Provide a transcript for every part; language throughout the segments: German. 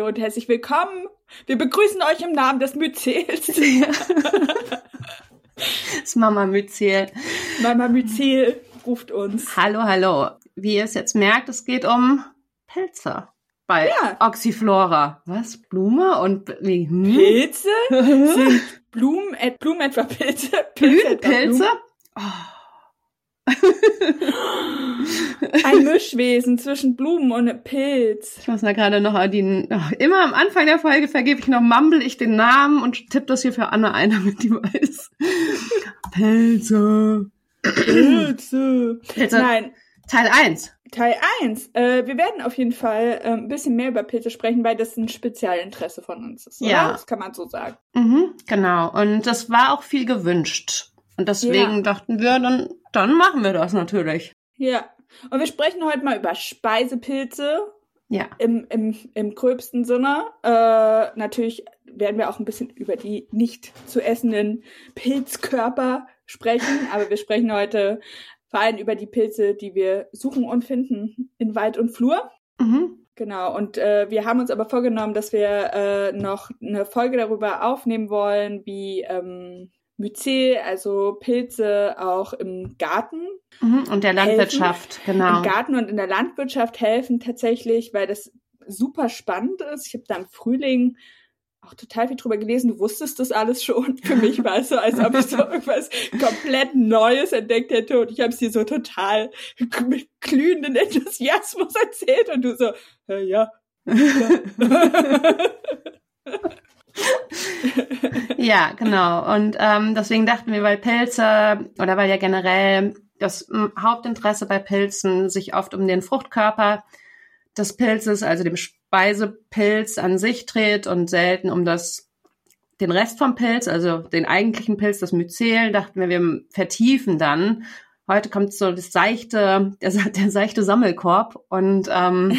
Hallo und herzlich willkommen. Wir begrüßen euch im Namen des Myzels. das Mama Myzel. Mama Myzel ruft uns. Hallo, hallo. Wie ihr es jetzt merkt, es geht um Pilze bei ja. Oxyflora. Was? Blume und wie? Hm? Pilze? Sind Blumen, äh, Blumen etwa Pilze? Pilze? Pilze? Oh. Ein Mischwesen zwischen Blumen und Pilz. Ich muss da gerade noch die, oh, immer am Anfang der Folge vergebe ich noch, mumble ich den Namen und tippe das hier für Anne ein, damit die weiß. Pilze. Pilze. Pilze. Nein. Teil 1. Teil 1. Äh, wir werden auf jeden Fall äh, ein bisschen mehr über Pilze sprechen, weil das ein Spezialinteresse von uns ist. Oder? Ja. Das kann man so sagen. Mhm, genau. Und das war auch viel gewünscht. Und deswegen ja. dachten wir, dann, dann machen wir das natürlich. Ja. Und wir sprechen heute mal über Speisepilze. Ja. Im, im, im gröbsten Sinne. Äh, natürlich werden wir auch ein bisschen über die nicht zu essenden Pilzkörper sprechen, aber wir sprechen heute vor allem über die Pilze, die wir suchen und finden in Wald und Flur. Mhm. Genau, und äh, wir haben uns aber vorgenommen, dass wir äh, noch eine Folge darüber aufnehmen wollen, wie ähm, Myzel, also Pilze auch im Garten. Mhm, und der Landwirtschaft, helfen. genau. Im Garten und in der Landwirtschaft helfen tatsächlich, weil das super spannend ist. Ich habe da im Frühling auch total viel drüber gelesen. Du wusstest das alles schon. Für mich war es so, als ob ich so irgendwas komplett Neues entdeckt hätte und ich habe es dir so total mit glühenden Enthusiasmus erzählt und du so, äh, ja. ja, genau. Und ähm, deswegen dachten wir, weil Pilze oder weil ja generell das Hauptinteresse bei Pilzen sich oft um den Fruchtkörper des Pilzes, also dem Speisepilz an sich dreht und selten um das den Rest vom Pilz, also den eigentlichen Pilz, das Myzel, dachten wir, wir vertiefen dann Heute kommt so das seichte, der, der seichte Sammelkorb und ähm,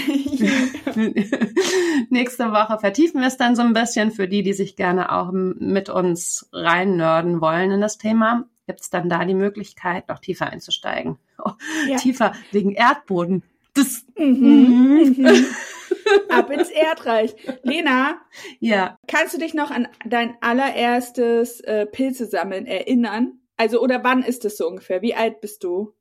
nächste Woche vertiefen wir es dann so ein bisschen für die, die sich gerne auch mit uns reinnörden wollen in das Thema. Gibt es dann da die Möglichkeit, noch tiefer einzusteigen? Oh, ja. Tiefer wegen Erdboden. Das, mhm. Mhm. Ab ins Erdreich. Lena, ja. kannst du dich noch an dein allererstes äh, Pilze sammeln erinnern? Also, oder wann ist es so ungefähr? Wie alt bist du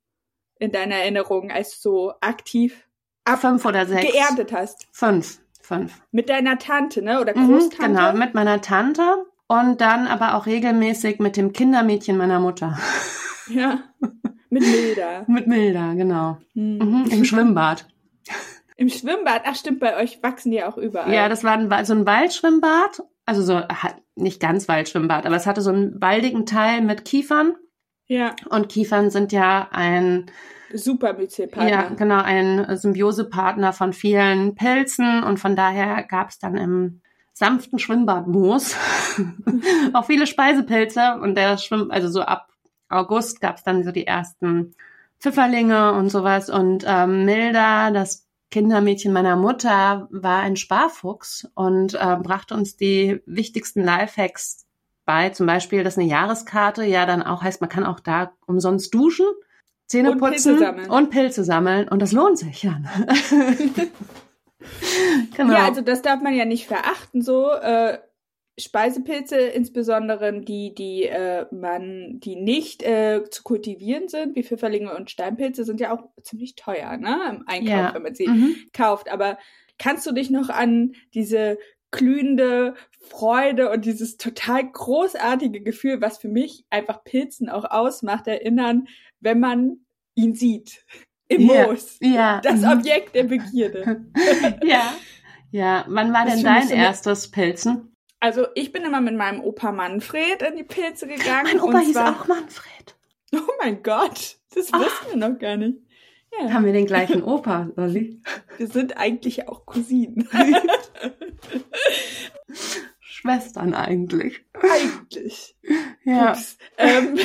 in deiner Erinnerung, als du so aktiv ab fünf oder sechs geerntet hast? Fünf. Fünf. Mit deiner Tante, ne? Oder mhm, Großtante? Mhm, genau, mit meiner Tante und dann aber auch regelmäßig mit dem Kindermädchen meiner Mutter. Ja. Mit Milda. mit Milda, genau. Hm. Mhm, Im Schwimmbad. Im Schwimmbad? Ach stimmt, bei euch wachsen die auch überall. Ja, das war ein, so ein Waldschwimmbad also so nicht ganz Waldschwimmbad, aber es hatte so einen waldigen Teil mit Kiefern. Ja. Und Kiefern sind ja ein super Myzelpartner. Ja, genau, ein Symbiosepartner von vielen Pilzen und von daher gab es dann im sanften Schwimmbadmoos auch viele Speisepilze und der Schwimm, also so ab August gab es dann so die ersten Pfifferlinge und sowas und ähm, Milda, das Kindermädchen meiner Mutter war ein Sparfuchs und äh, brachte uns die wichtigsten Lifehacks bei. Zum Beispiel, dass eine Jahreskarte ja dann auch heißt, man kann auch da umsonst duschen, Zähne und putzen Pilze und Pilze sammeln. Und das lohnt sich ja. genau. Ja, also das darf man ja nicht verachten so. Äh, Speisepilze, insbesondere die, die äh, man, die nicht äh, zu kultivieren sind, wie Pfifferlinge und Steinpilze, sind ja auch ziemlich teuer, ne? Im Einkauf, ja. wenn man sie mhm. kauft. Aber kannst du dich noch an diese glühende Freude und dieses total großartige Gefühl, was für mich einfach Pilzen auch ausmacht, erinnern, wenn man ihn sieht im ja. Moos. Ja. Das mhm. Objekt der Begierde. ja. Ja, wann war das denn dein erstes Pilzen? Also ich bin immer mit meinem Opa Manfred in die Pilze gegangen. Mein Opa hieß auch Manfred. Oh mein Gott, das Ach. wissen wir noch gar nicht. Ja. Haben wir den gleichen Opa, Lolli? Wir sind eigentlich auch Cousinen. Schwestern eigentlich. Eigentlich. Ja. Ähm,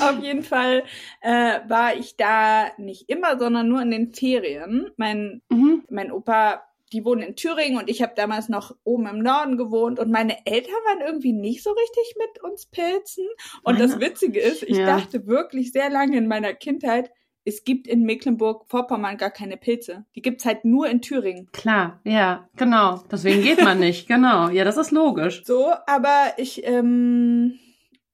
auf jeden Fall äh, war ich da nicht immer, sondern nur in den Ferien. Mein, mhm. mein Opa die wohnen in Thüringen und ich habe damals noch oben im Norden gewohnt und meine Eltern waren irgendwie nicht so richtig mit uns Pilzen. Und meine? das Witzige ist, ich ja. dachte wirklich sehr lange in meiner Kindheit, es gibt in Mecklenburg-Vorpommern gar keine Pilze. Die gibt's halt nur in Thüringen. Klar, ja, genau. Deswegen geht man nicht, genau. Ja, das ist logisch. So, aber ich ähm,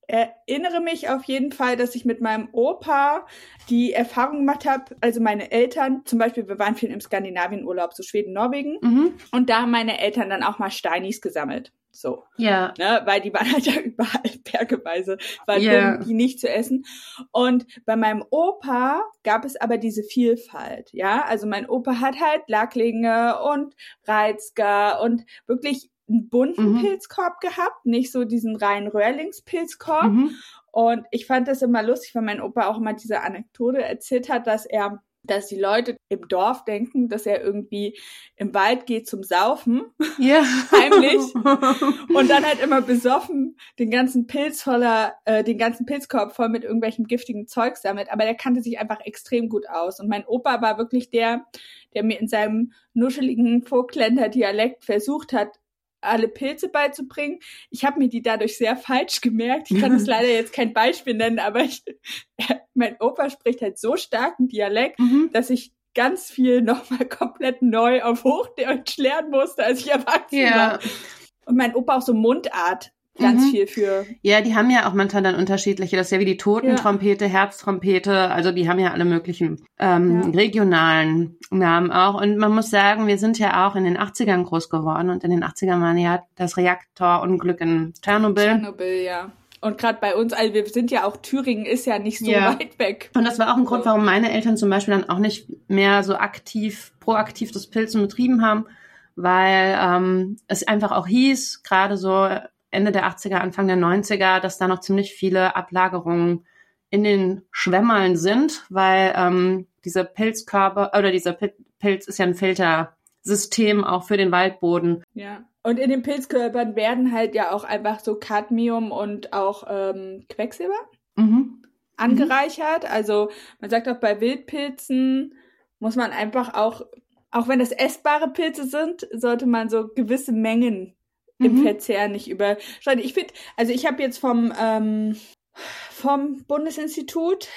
erinnere mich auf jeden Fall, dass ich mit meinem Opa die Erfahrung gemacht habe, also meine Eltern, zum Beispiel, wir waren viel im Skandinavienurlaub, so Schweden, Norwegen, Mhm. und da haben meine Eltern dann auch mal Steinis gesammelt. So, Ja. ne, weil die waren halt ja überall bergeweise, weil Ja. die nicht zu essen. Und bei meinem Opa gab es aber diese Vielfalt, ja. Also mein Opa hat halt Lacklinge und Reizger und wirklich einen bunten Mhm. Pilzkorb gehabt, nicht so diesen reinen Röhrlingspilzkorb. Mhm. Und ich fand das immer lustig, weil mein Opa auch immer diese Anekdote erzählt hat, dass er, dass die Leute im Dorf denken, dass er irgendwie im Wald geht zum Saufen Ja. Heimlich. und dann halt immer besoffen den ganzen Pilz voller, äh, den ganzen Pilzkorb voll mit irgendwelchem giftigen Zeug sammelt. Aber der kannte sich einfach extrem gut aus. Und mein Opa war wirklich der, der mir in seinem nuscheligen Vogtländer Dialekt versucht hat, alle Pilze beizubringen. Ich habe mir die dadurch sehr falsch gemerkt. Ich kann es leider jetzt kein Beispiel nennen, aber ich, mein Opa spricht halt so starken Dialekt, Mhm. dass ich ganz viel nochmal komplett neu auf Hochdeutsch lernen musste, als ich erwachsen Ja. war. Und mein Opa auch so Mundart ganz Mhm. viel für. Ja, die haben ja auch manchmal dann unterschiedliche. Das ist ja wie die Totentrompete, Herztrompete. Also die haben ja alle möglichen ähm, Ja. regionalen Namen auch. Und man muss sagen, wir sind ja auch in den 80ern groß geworden. Und in den 80ern war ja das Reaktorunglück in Tschernobyl. Tschernobyl, ja. Und gerade bei uns, also wir sind ja auch, Thüringen ist ja nicht so Ja. weit weg. Und das war auch ein Grund, warum meine Eltern zum Beispiel dann auch nicht mehr so aktiv, proaktiv das Pilzen betrieben haben, weil ähm, es einfach auch hieß, gerade so Ende der 80er, Anfang der 90er, dass da noch ziemlich viele Ablagerungen in den Schwämmeln sind, weil ähm, diese Pilzkörper oder dieser Pil Pilz ist ja ein Filtersystem auch für den Waldboden. Ja. Und in den Pilzkörpern werden halt ja auch einfach so Cadmium und auch ähm, Quecksilber Mhm. angereichert. Also man sagt auch bei Wildpilzen muss man einfach auch, auch wenn das essbare Pilze sind, sollte man so gewisse Mengen im Mhm. Verzehr nicht überschreiten. Ich finde, also ich habe jetzt vom ähm, vom Bundesinstitut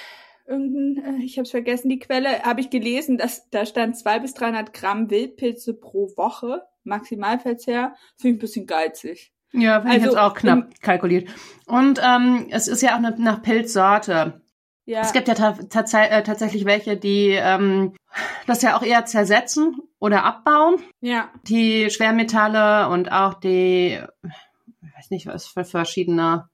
irgendein, äh, ich habe es vergessen, die Quelle, habe ich gelesen, dass da stand zwei bis 300 Gramm Wildpilze pro Woche Maximalverzehr. Finde ich ein bisschen geizig. Ja, finde ich Also jetzt auch knapp kalkuliert. Und ähm, es ist ja auch nach Pilzsorte. Ja, Es gibt ja ta tats äh, tatsächlich welche, die ähm, das ja auch eher zersetzen oder abbauen. ja, Die Schwermetalle und auch die, ich weiß nicht, was für verschiedene.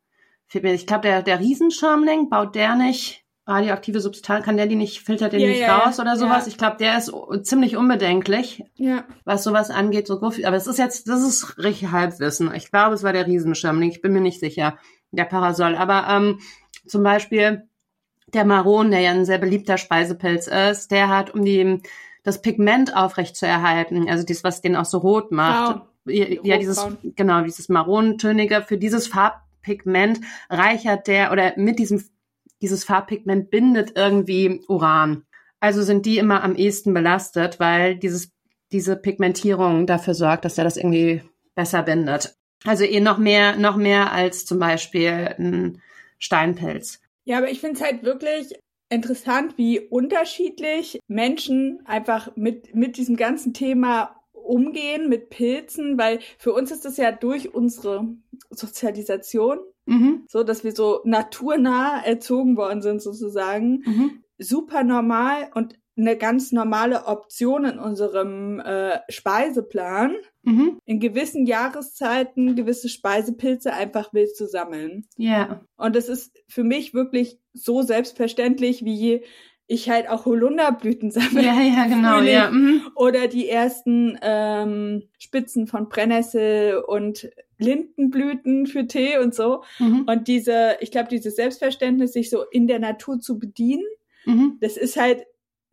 Ich glaube, der, der Riesenschirmling baut der nicht radioaktive Substanz, kann der die nicht, filtert den Ja, nicht ja. raus oder sowas. Ich glaube, der ist ziemlich unbedenklich, ja. was sowas angeht. So groß, aber es ist jetzt, das ist richtig Halbwissen. Ich glaube, es war der Riesenschirmling. Ich bin mir nicht sicher. Der Parasol. Aber ähm, zum Beispiel der Maron, der ja ein sehr beliebter Speisepilz ist, der hat, um die, das Pigment aufrechtzuerhalten, also dieses, was den auch so rot macht. Braun. Ja, ja, dieses, genau, dieses Marontönige, für dieses Farbpigment reichert der, oder mit diesem, dieses Farbpigment bindet irgendwie Uran. Also sind die immer am ehesten belastet, weil dieses, diese Pigmentierung dafür sorgt, dass er das irgendwie besser bindet. Also eh noch mehr, noch mehr als zum Beispiel ein Steinpilz. Ja, aber ich finde es halt wirklich interessant, wie unterschiedlich Menschen einfach mit, mit diesem ganzen Thema umgehen, mit Pilzen, weil für uns ist das ja durch unsere Sozialisation Mhm. so, dass wir so naturnah erzogen worden sind sozusagen, Mhm. super normal und eine ganz normale Option in unserem äh, Speiseplan, Mhm. in gewissen Jahreszeiten gewisse Speisepilze einfach wild zu sammeln. Ja. Und es ist für mich wirklich so selbstverständlich, wie ich halt auch Holunderblüten sammle. Ja, ja, genau, Frühling. ja. Mhm. Oder die ersten ähm, Spitzen von Brennnessel und Lindenblüten für Tee und so. Mhm. Und diese, ich glaube, dieses Selbstverständnis, sich so in der Natur zu bedienen, Mhm. das ist halt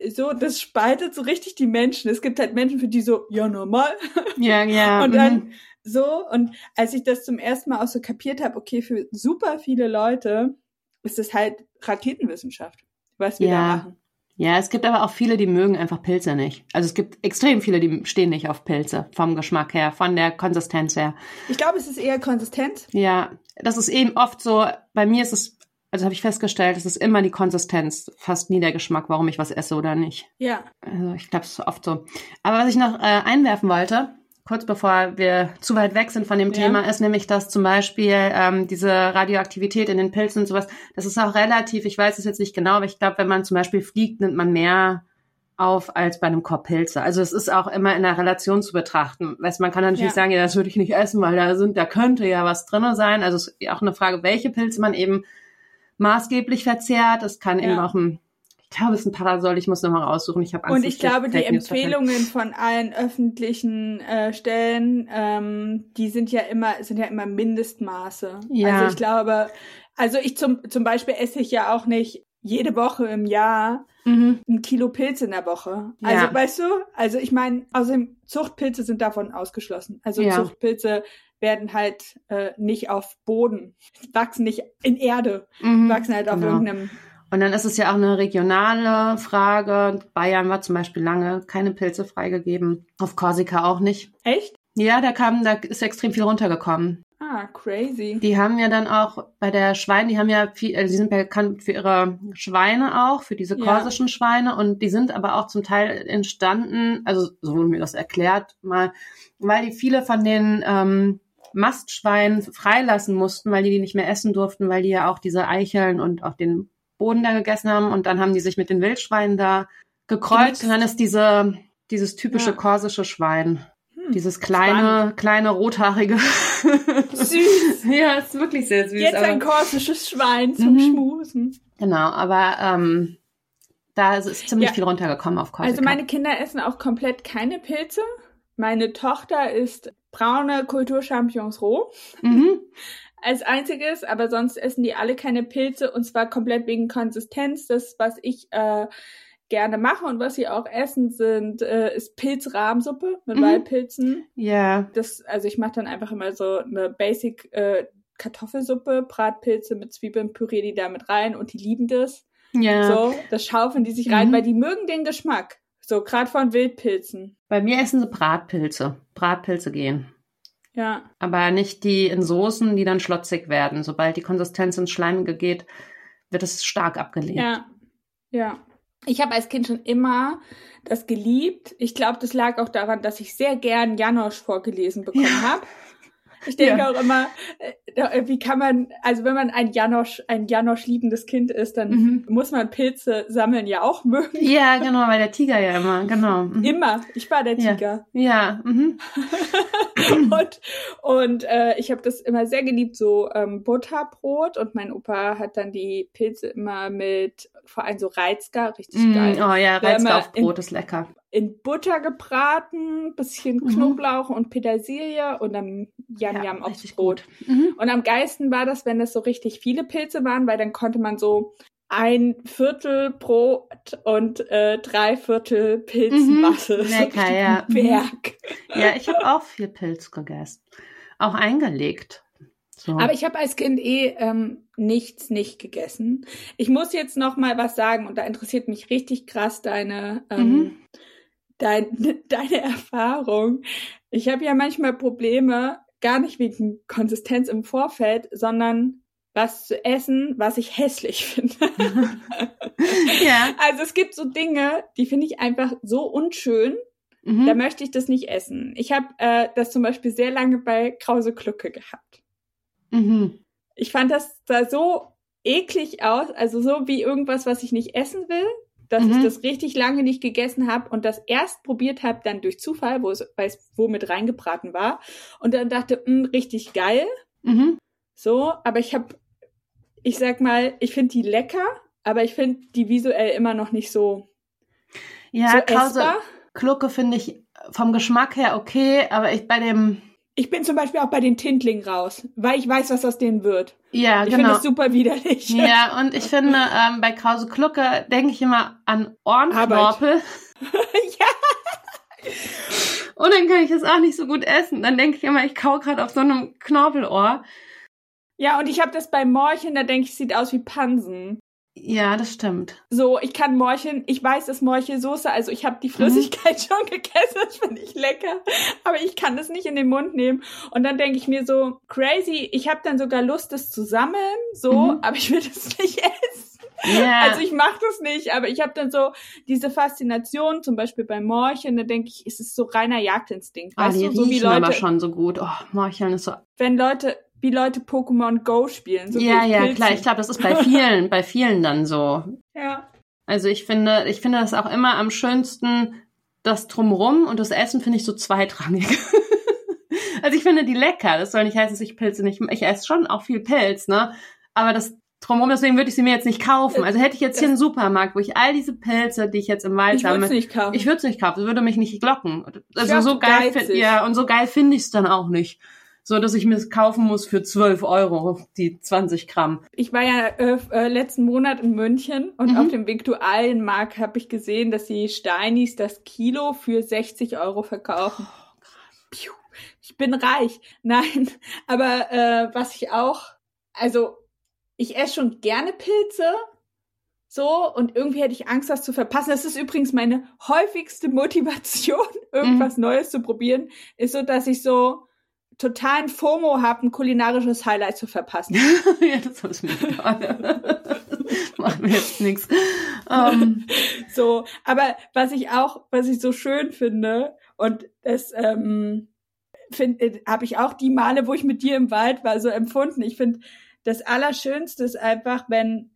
so, das spaltet so richtig die Menschen. Es gibt halt Menschen, für die so, ja, normal. Ja, ja. Und mhm. dann so, und als ich das zum ersten Mal auch so kapiert habe, okay, für super viele Leute ist es halt Raketenwissenschaft, was wir Ja. da machen. Ja, es gibt aber auch viele, die mögen einfach Pilze nicht. Also es gibt extrem viele, die stehen nicht auf Pilze, vom Geschmack her, von der Konsistenz her. Ich glaube, es ist eher Konsistenz. Ja, das ist eben oft so, bei mir ist es, also habe ich festgestellt, es ist immer die Konsistenz, fast nie der Geschmack, warum ich was esse oder nicht. Ja. Also ich glaube, es ist oft so. Aber was ich noch äh, einwerfen wollte, kurz bevor wir zu weit weg sind von dem Ja. Thema, ist nämlich, dass zum Beispiel ähm, diese Radioaktivität in den Pilzen und sowas, das ist auch relativ, ich weiß es jetzt nicht genau, aber ich glaube, wenn man zum Beispiel fliegt, nimmt man mehr auf als bei einem Korb Pilze. Also es ist auch immer in der Relation zu betrachten. Weißt, man kann natürlich Ja. sagen, ja, das würde ich nicht essen, weil da sind, da könnte ja was drinne sein. Also es ist auch eine Frage, welche Pilze man eben maßgeblich verzehrt. Es kann eben Ja. auch ein, ich glaube, es ist ein Parasol, ich muss nochmal raussuchen. Ich habe Angst, Und ich glaube, die. Empfehlungen von allen öffentlichen äh, Stellen, ähm, die sind ja immer, sind ja immer Mindestmaße. Ja. Also ich glaube, also ich zum, zum Beispiel esse ich ja auch nicht jede Woche im Jahr Mhm. ein Kilo Pilze in der Woche. Ja. Also weißt du, also ich meine, außerdem Zuchtpilze sind davon ausgeschlossen. Also Ja. Zuchtpilze werden halt äh, nicht auf Boden, wachsen nicht in Erde, Mhm. wachsen halt auf Genau. irgendeinem. Und dann ist es ja auch eine regionale Frage. Bayern war zum Beispiel lange keine Pilze freigegeben. Auf Korsika auch nicht. Echt? Ja, da kam, da ist extrem viel runtergekommen. Ah, crazy. Die haben ja dann auch bei der Schwein, die haben ja viel, also die sind bekannt für ihre Schweine auch, für diese Ja. korsischen Schweine und die sind aber auch zum Teil entstanden, also so wurde mir das erklärt mal, weil die viele von den ähm, Mastschweinen freilassen mussten, weil die die nicht mehr essen durften, weil die ja auch diese Eicheln und auch den Boden da gegessen haben und dann haben die sich mit den Wildschweinen da gekreuzt und dann ist diese dieses typische Ja. korsische Schwein, Hm, dieses kleine, kleine rothaarige. Süß. ja, ist wirklich sehr süß. Jetzt aber, ein korsisches Schwein zum Mhm. Schmusen. genau, aber ähm, da ist, ist ziemlich Ja. viel runtergekommen auf Korsika. Also meine Kinder essen auch komplett keine Pilze. Meine Tochter isst braune Kulturchampignons roh mhm. als einziges, aber sonst essen die alle keine Pilze und zwar komplett wegen Konsistenz. Das, was ich äh, gerne mache und was sie auch essen, sind äh, ist Pilzrahmsuppe mit Mhm. Waldpilzen. Ja, Das, also ich mache dann einfach immer so eine Basic äh, Kartoffelsuppe, Bratpilze mit Zwiebeln, püriere die da mit rein und die lieben das. ja. So, das schaufeln die sich rein, Mhm. weil die mögen den Geschmack. So, gerade von Wildpilzen. Bei mir essen sie Bratpilze. Bratpilze gehen. Ja. Aber nicht die in Soßen, die dann schlotzig werden. Sobald die Konsistenz ins Schleimige geht, wird es stark abgelehnt. Ja. Ja. Ich habe als Kind schon immer das geliebt. Ich glaube, das lag auch daran, dass ich sehr gern Janosch vorgelesen bekommen Ja. habe. Ich denke Ja. auch immer, äh, wie kann man, also wenn man ein Janosch, ein Janosch liebendes Kind ist, dann Mhm. muss man Pilze sammeln ja auch mögen. Ja, genau, weil der Tiger ja immer, genau. Mhm. Immer. Ich war der Ja. Tiger. Ja, mhm. und und äh, ich habe das immer sehr geliebt, so ähm, Butterbrot. Und mein Opa hat dann die Pilze immer mit, vor allem so Reizgar, richtig Mm, geil. Oh ja, Reizgaufbrot ist lecker. In Butter gebraten, bisschen Mhm. Knoblauch und Petersilie und dann Yam Ja, Yam aufs richtig Brot. Mhm. Und am geilsten war das, wenn das so richtig viele Pilze waren, weil dann konnte man so ein Viertel Brot und äh, drei Viertel Pilzmasse. Mhm. Lecker, ja. ein Berg. Ja, ich habe auch viel Pilz gegessen. Auch eingelegt. So. Aber ich habe als Kind eh ähm, nichts nicht gegessen. Ich muss jetzt noch mal was sagen und da interessiert mich richtig krass deine ähm, Mhm. Dein, deine Erfahrung. Ich habe ja manchmal Probleme, gar nicht wegen Konsistenz im Vorfeld, sondern was zu essen, was ich hässlich finde. ja. also es gibt so Dinge, die finde ich einfach so unschön, Mhm. da möchte ich das nicht essen. Ich habe äh, das zum Beispiel sehr lange bei Krause Glucke gehabt. Mhm. Ich fand das sah so eklig aus, also so wie irgendwas, was ich nicht essen will, dass Mhm. ich das richtig lange nicht gegessen habe und das erst probiert habe, dann durch Zufall, wo es weil es wo mit reingebraten war und dann dachte, mh, richtig geil, Mhm. so, aber ich habe, ich sag mal, ich finde die lecker, aber ich finde die visuell immer noch nicht so, Ja, so Krause. Glucke finde ich vom Geschmack her okay, aber ich bei dem, Ich bin zum Beispiel auch bei den Tintlingen raus, weil ich weiß, was aus denen wird. ja, Ich finde genau. das super widerlich. Ja, und ich finde, ähm, bei Krause Glucke denke ich immer an Ohrenknorpel. ja. Und dann kann ich es auch nicht so gut essen. Dann denke ich immer, ich kau gerade auf so einem Knorpelohr. Ja, und ich habe das bei Morchen, da denke ich, sieht aus wie Pansen. Ja, das stimmt. So, ich kann Morcheln, ich weiß, dass Morchelsoße, also ich habe die Flüssigkeit mhm. schon gegessen, das finde ich lecker, aber ich kann das nicht in den Mund nehmen. Und dann denke ich mir so, crazy, ich habe dann sogar Lust, das zu sammeln, so, mhm. aber ich will das nicht essen. Yeah. Also ich mache das nicht, aber ich habe dann so diese Faszination, zum Beispiel bei Morcheln, da denke ich, es ist so reiner Jagdinstinkt. Ah, weißt die du, so wie Leute, aber schon so gut. Oh, Morcheln ist so. Wenn Leute wie Leute Pokémon Go spielen. So ja, ja, klar. Ich glaube, das ist bei vielen, bei vielen dann so. Ja. Also ich finde, ich finde das auch immer am schönsten, das Drumrum und das Essen finde ich so zweitrangig. also ich finde die lecker. Das soll nicht heißen, dass ich Pilze nicht, ich esse schon auch viel Pilz, ne? Aber das drumherum, deswegen würde ich sie mir jetzt nicht kaufen. Also hätte ich jetzt hier einen Supermarkt, wo ich all diese Pilze, die ich jetzt im Wald habe, ich würde es nicht kaufen. Das würde mich nicht glocken. Also so geil, ja, und so geil finde ich es dann auch nicht so dass ich mir es kaufen muss für 12 Euro, die 20 Gramm. Ich war ja äh, äh, letzten Monat in München und mhm. auf dem Viktualienmarkt habe ich gesehen, dass die Steinis das Kilo für 60 Euro verkaufen. Oh, ich bin reich. Nein, aber äh, was ich auch, also ich esse schon gerne Pilze, so, und irgendwie hätte ich Angst, das zu verpassen. Das ist übrigens meine häufigste Motivation, irgendwas mhm. Neues zu probieren, ist so, dass ich so totalen FOMO habe, ein kulinarisches Highlight zu verpassen. ja, das habe ich mir gedacht. Macht mir jetzt nichts. Um. So, aber was ich auch, was ich so schön finde, und das ähm, äh, habe ich auch die Male, wo ich mit dir im Wald war, so empfunden. Ich finde, das Allerschönste ist einfach, wenn,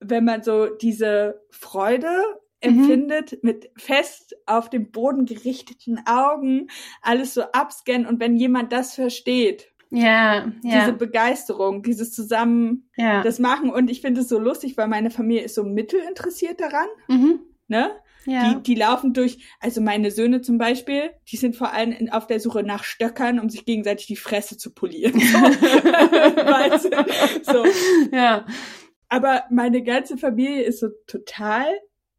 wenn man so diese Freude. Empfindet, mhm. mit fest auf dem Boden gerichteten Augen alles so abscannen und wenn jemand das versteht, ja, ja. Diese Begeisterung, dieses Zusammen ja. das machen. Und ich finde es so lustig, weil meine Familie ist so mittelinteressiert daran. Mhm. Ne? Ja. Die, die laufen durch, also meine Söhne zum Beispiel, die sind vor allem in, auf der Suche nach Stöckern, um sich gegenseitig die Fresse zu polieren. So. weißt du? so. Ja. Aber meine ganze Familie ist so total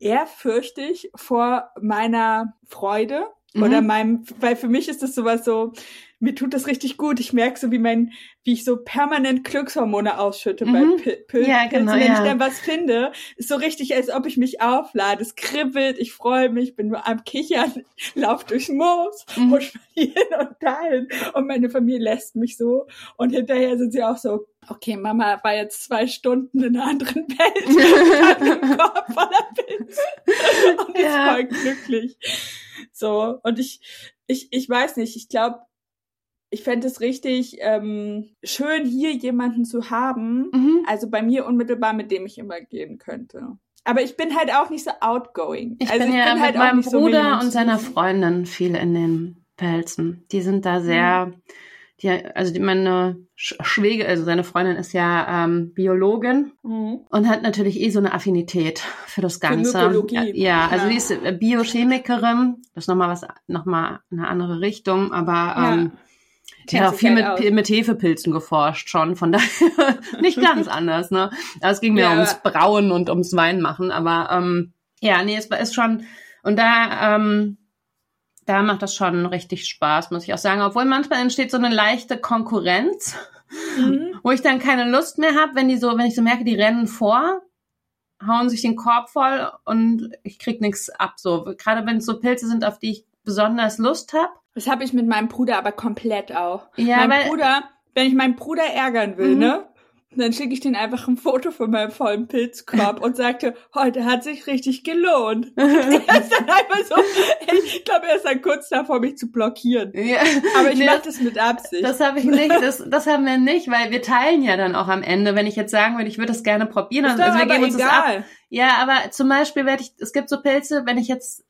ehrfürchtig vor meiner Freude mhm. oder meinem, weil für mich ist das sowas so, mir tut das richtig gut. Ich merke so, wie mein, wie ich so permanent Glückshormone ausschütte mhm. bei P Pilzen. Ja, genau, wenn ja. ich dann was finde, ist so richtig, als ob ich mich auflade. Es kribbelt, ich freue mich, bin nur am Kichern, lauf durchs Moos, mhm. husch hin und dahin. Und meine Familie lässt mich so. Und hinterher sind sie auch so, okay, Mama war jetzt zwei Stunden in einer anderen Welt und hat einen Korb voller Pilze und ist ja. voll glücklich. So, und ich, ich, ich weiß nicht, ich glaube, ich fände es richtig ähm, schön, hier jemanden zu haben, mhm. also bei mir unmittelbar, mit dem ich immer gehen könnte. Aber ich bin halt auch nicht so outgoing. Ich also bin ich ja bin mit halt meinem Bruder und seiner Freundin viel in den Pelzen. Die sind da sehr, mhm. Die, also die, meine Schwäge, also seine Freundin ist ja ähm, Biologin mhm. und hat natürlich eh so eine Affinität für das Ganze. Für ja, ja, also ja. die ist Biochemikerin, das ist nochmal was, nochmal eine andere Richtung, aber ja. ähm, die hat auch viel mit, aus. mit Hefepilzen geforscht schon, von daher nicht ganz anders, ne? Aber es ging mir ja, ums Brauen und ums Weinmachen, aber ähm, ja, nee, es ist schon, und da, ähm, da macht das schon richtig Spaß, muss ich auch sagen. Obwohl manchmal entsteht so eine leichte Konkurrenz, mhm. wo ich dann keine Lust mehr habe, wenn die so, wenn ich so merke, die rennen vor, hauen sich den Korb voll und ich krieg nichts ab. So, gerade wenn es so Pilze sind, auf die ich besonders Lust habe, das habe ich mit meinem Bruder aber komplett auch. Ja, mein Bruder, wenn ich meinen Bruder ärgern will, mhm. ne? Dann schicke ich den einfach ein Foto von meinem vollen Pilzkorb und sagte, heute hat sich richtig gelohnt. Und er ist dann einfach so, ich glaube, er ist dann kurz davor, mich zu blockieren. Ja. Aber ich nee, mache das mit Absicht. Das habe ich nicht, das, das haben wir nicht, weil wir teilen ja dann auch am Ende. Wenn ich jetzt sagen würde, ich würde das gerne probieren, ist also wir geben uns egal. das ab. Ja, aber zum Beispiel werde ich, es gibt so Pilze, wenn ich jetzt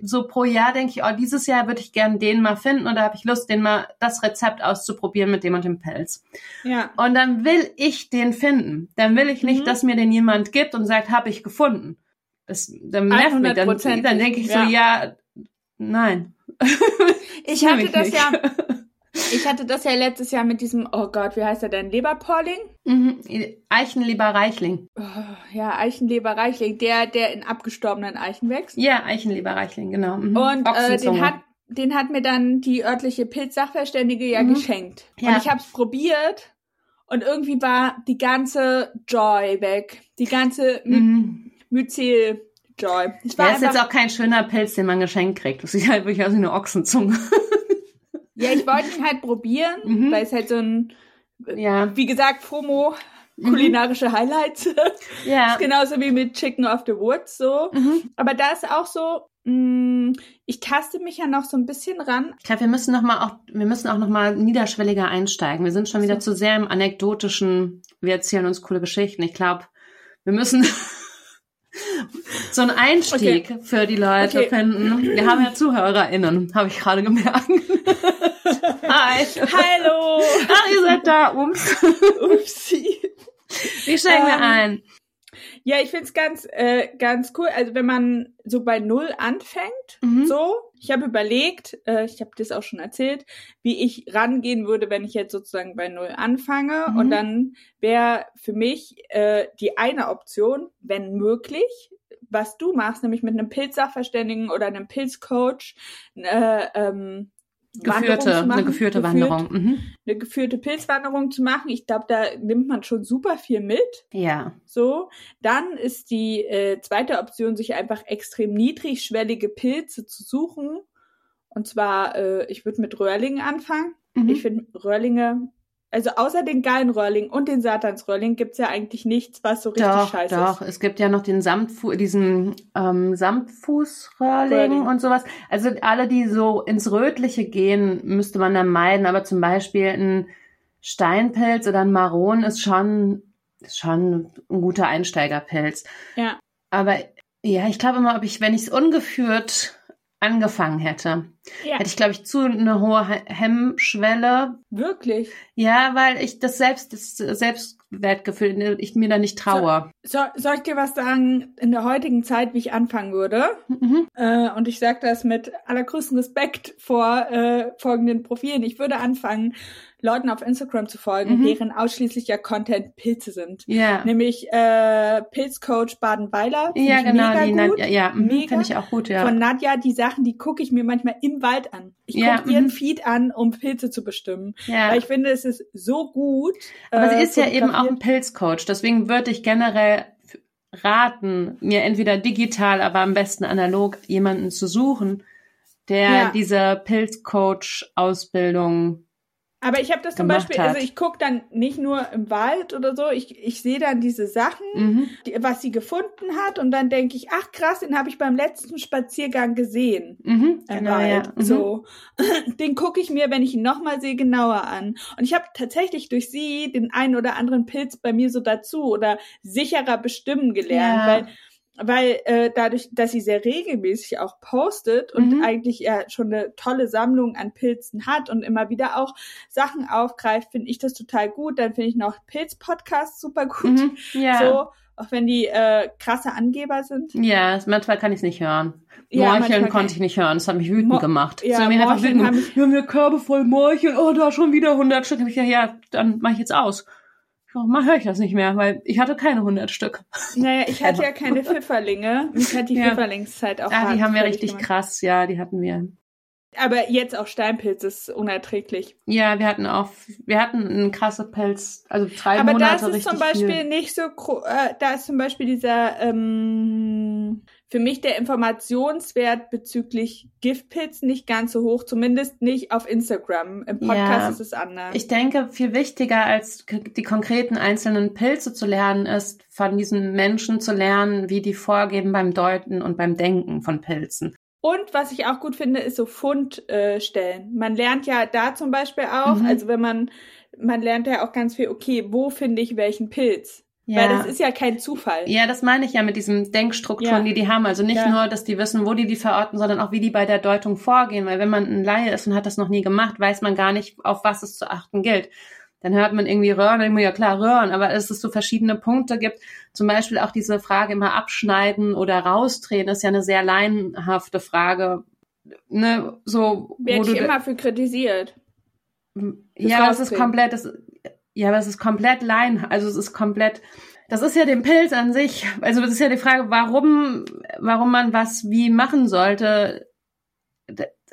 so pro Jahr denke ich, oh, dieses Jahr würde ich gerne den mal finden und da habe ich Lust, den mal das Rezept auszuprobieren mit dem und dem Pelz. Ja. Und dann will ich den finden. Dann will ich nicht, mhm. dass mir den jemand gibt und sagt, habe ich gefunden. Das, dann nervt mich. Dann, dann denke ich ja. so, ja, nein. ich hatte das ja Ich hatte das ja letztes Jahr mit diesem, oh Gott, wie heißt er denn? Leberporling? Mhm. Eichenleber-Reichling. Oh, ja, Eichenleber-Reichling. Der, der in abgestorbenen Eichen wächst. Ja, Eichenleber-Reichling, genau. Mhm. Und äh, den hat den hat mir dann die örtliche Pilzsachverständige ja mhm. geschenkt. Ja. Und ich habe es probiert Und irgendwie war die ganze Joy weg. Die ganze Mhm. Myzel-Joy. Es war Der ist jetzt auch kein schöner Pilz, den man geschenkt kriegt. Das sieht halt wirklich aus wie eine Ochsenzunge. ja, ich wollte ihn halt probieren, Mhm. weil es halt so ein, ja. wie gesagt, FOMO, Mhm. kulinarische Highlights. Ja. ist genauso wie mit Chicken of the Woods so. Mhm. Aber da ist auch so, mh, ich taste mich ja noch so ein bisschen ran. Ich glaube, wir müssen noch mal auch, wir müssen auch noch mal niederschwelliger einsteigen. Wir sind schon wieder So. zu sehr im anekdotischen. Wir erzählen uns coole Geschichten. Ich glaube, wir müssen so einen Einstieg für die Leute Okay. finden. Wir haben ja ZuhörerInnen, habe ich gerade gemerkt. Hi. Hallo! Ach, ihr seid da. Ups. Upsi. Wie steigen wir Ähm, ein? Ja, ich find's ganz, äh, ganz cool. Also wenn man so bei Null anfängt, Mhm. so. Ich habe überlegt, äh, ich habe das auch schon erzählt, wie ich rangehen würde, wenn ich jetzt sozusagen bei Null anfange. Mhm. Und dann wäre für mich äh, die eine Option, wenn möglich, was du machst, nämlich mit einem Pilzsachverständigen oder einem Pilzcoach, äh, ähm, Geführte, machen, eine geführte geführt- Wanderung. Mhm. eine geführte Pilzwanderung zu machen. Ich glaube, da nimmt man schon super viel mit. Ja. So, dann ist die äh, zweite Option, sich einfach extrem niedrigschwellige Pilze zu suchen. Und zwar, äh, ich würde mit Röhrlingen anfangen. Mhm. Ich finde Röhrlinge, also außer den geilen Röhrling und den Satansröhrling gibt's ja eigentlich nichts, was so richtig Doch, scheiße doch. ist. Es gibt ja noch den Samtfu diesen ähm, Samtfußröhrling Röhrling. und sowas. Also alle, die so ins Rötliche gehen, müsste man dann meiden. Aber zum Beispiel ein Steinpilz oder ein Maron ist schon, ist schon ein guter Einsteigerpilz. Ja. Aber ja, ich glaube immer, ob ich, wenn ich es ungeführt angefangen hätte, Ja, hätte ich, glaube ich, zu eine hohe He- Hemmschwelle. wirklich. Ja, weil ich das selbst, das Selbstwertgefühl, ich mir da nicht traue. So, soll ich dir was sagen in der heutigen Zeit, wie ich anfangen würde? Mhm. Äh, und ich sage das mit allergrößtem Respekt vor äh, folgenden Profilen. Ich würde anfangen, Leuten auf Instagram zu folgen, Mhm. deren ausschließlicher Content Pilze sind. Ja. Nämlich äh, Pilzcoach Baden-Weiler. Ja, ich genau, mega die gut. Nadja, ja, mhm, Mega. finde ich auch gut, ja. Von Nadja, die Sachen, die gucke ich mir manchmal im Wald an. Ich Ja, gucke ihren mhm. Feed an, um Pilze zu bestimmen. ja. Weil ich finde, es ist so gut. Aber äh, sie ist ja eben auch ein. Pilzcoach, deswegen würde ich generell raten, mir entweder digital, aber am besten analog jemanden zu suchen, der Ja. diese Pilzcoach-Ausbildung Aber ich habe das zum Beispiel, hat. also ich gucke dann nicht nur im Wald oder so, ich, ich sehe dann diese Sachen, mhm. die, was sie gefunden hat und dann denke ich, ach krass, den habe ich beim letzten Spaziergang gesehen. Mhm. Im Genau, ja. Wald. Mhm. So. Den gucke ich mir, wenn ich ihn nochmal sehe, genauer an. Und ich habe tatsächlich durch sie den einen oder anderen Pilz bei mir so dazu oder sicherer bestimmen gelernt, Ja. weil weil äh, dadurch, dass sie sehr regelmäßig auch postet und Mhm. eigentlich ja schon eine tolle Sammlung an Pilzen hat und immer wieder auch Sachen aufgreift, finde ich das total gut. Dann finde ich noch Pilz-Podcasts super gut. Mhm. Ja. So, auch wenn die äh, krasse Angeber sind. Ja, manchmal kann ich es nicht hören. Ja, Morcheln konnte ich nicht hören. Das hat mich wütend Mo- gemacht. Ja, das hat mich einfach wütend haben gemacht. Wir haben ja Körbe voll Morcheln. Oh, da schon wieder 100 Stück. Ich ja, ja, dann mache ich jetzt aus. Warum höre ich das nicht mehr? Weil ich hatte keine 100 Stück. Naja, ich hatte ja keine Pfifferlinge. Mich hat die Ja. Pfifferlingszeit auch Ah, die haben wir richtig gemacht. krass. Ja, die hatten wir. Aber jetzt auch Steinpilz ist unerträglich. Ja, wir hatten auch, wir hatten einen krasse Pelz, also drei Aber da Monate ist es richtig zum Beispiel viel. nicht so, äh, da ist zum Beispiel dieser, ähm, für mich der Informationswert bezüglich Giftpilzen nicht ganz so hoch, zumindest nicht auf Instagram. Im Podcast Ja. ist es anders. Ich denke, viel wichtiger als die konkreten einzelnen Pilze zu lernen, ist von diesen Menschen zu lernen, wie die vorgeben beim Deuten und beim Denken von Pilzen. Und was ich auch gut finde, ist so Fundstellen. Äh, man lernt ja da zum Beispiel auch, Mhm. also wenn man, man lernt ja auch ganz viel, okay, wo finde ich welchen Pilz? Weil das ist ja kein Zufall. Ja, das meine ich ja mit diesen Denkstrukturen, Ja. die die haben. Also nicht Ja. nur, dass die wissen, wo die die verorten, sondern auch, wie die bei der Deutung vorgehen. Weil wenn man ein Laie ist und hat das noch nie gemacht, weiß man gar nicht, auf was es zu achten gilt. Dann hört man irgendwie Röhren, dann ja klar, Röhren, aber dass es so verschiedene Punkte gibt. Zum Beispiel auch diese Frage immer abschneiden oder rausdrehen, ist ja eine sehr laienhafte Frage. Ne, so, Werde ich immer für kritisiert. ja, es ist komplett, das, ja, aber es ist komplett Laien, also es ist komplett, das ist ja dem Pilz an sich, also das ist ja die Frage, warum, warum man was wie machen sollte.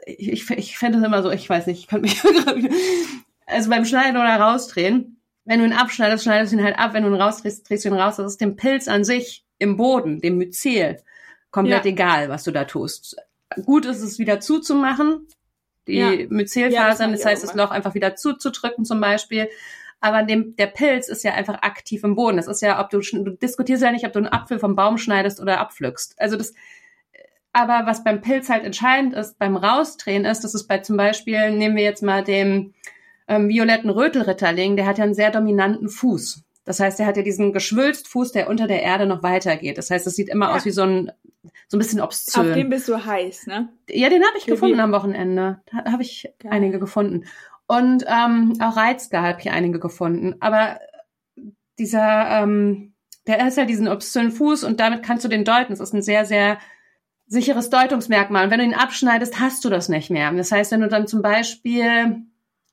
Ich, ich, fände es immer so, ich weiß nicht, ich könnte mich also beim Schneiden oder rausdrehen, wenn du ihn abschneidest, schneidest du ihn halt ab. Wenn du ihn rausdrehst, drehst du ihn raus. Das ist dem Pilz an sich im Boden, dem Myzel, komplett ja. egal, was du da tust. Gut ist es wieder zuzumachen, die ja. Myzelfasern, ja, das, das heißt, das Loch einfach wieder zuzudrücken zum Beispiel. Aber dem, der Pilz ist ja einfach aktiv im Boden. Das ist ja, ob du, du diskutierst ja nicht, ob du einen Apfel vom Baum schneidest oder abpflückst. Also das, aber was beim Pilz halt entscheidend ist, beim Rausdrehen ist, das ist bei zum Beispiel, nehmen wir jetzt mal den ähm, violetten Rötelritterling, der hat ja einen sehr dominanten Fuß. Das heißt, er hat ja diesen geschwülst Fuß, der unter der Erde noch weitergeht. Das heißt, es sieht immer ja. aus wie so ein so ein bisschen obszön. Auf den bist du heiß, ne? Ja, den habe ich Für gefunden wie? am Wochenende. Da habe ich Geil. einige gefunden. Und ähm, auch Reizgar habe ich einige gefunden. Aber dieser, ähm, der ist ja diesen obszönen Fuß und damit kannst du den deuten. Das ist ein sehr, sehr sicheres Deutungsmerkmal. Und wenn du ihn abschneidest, hast du das nicht mehr. Das heißt, wenn du dann zum Beispiel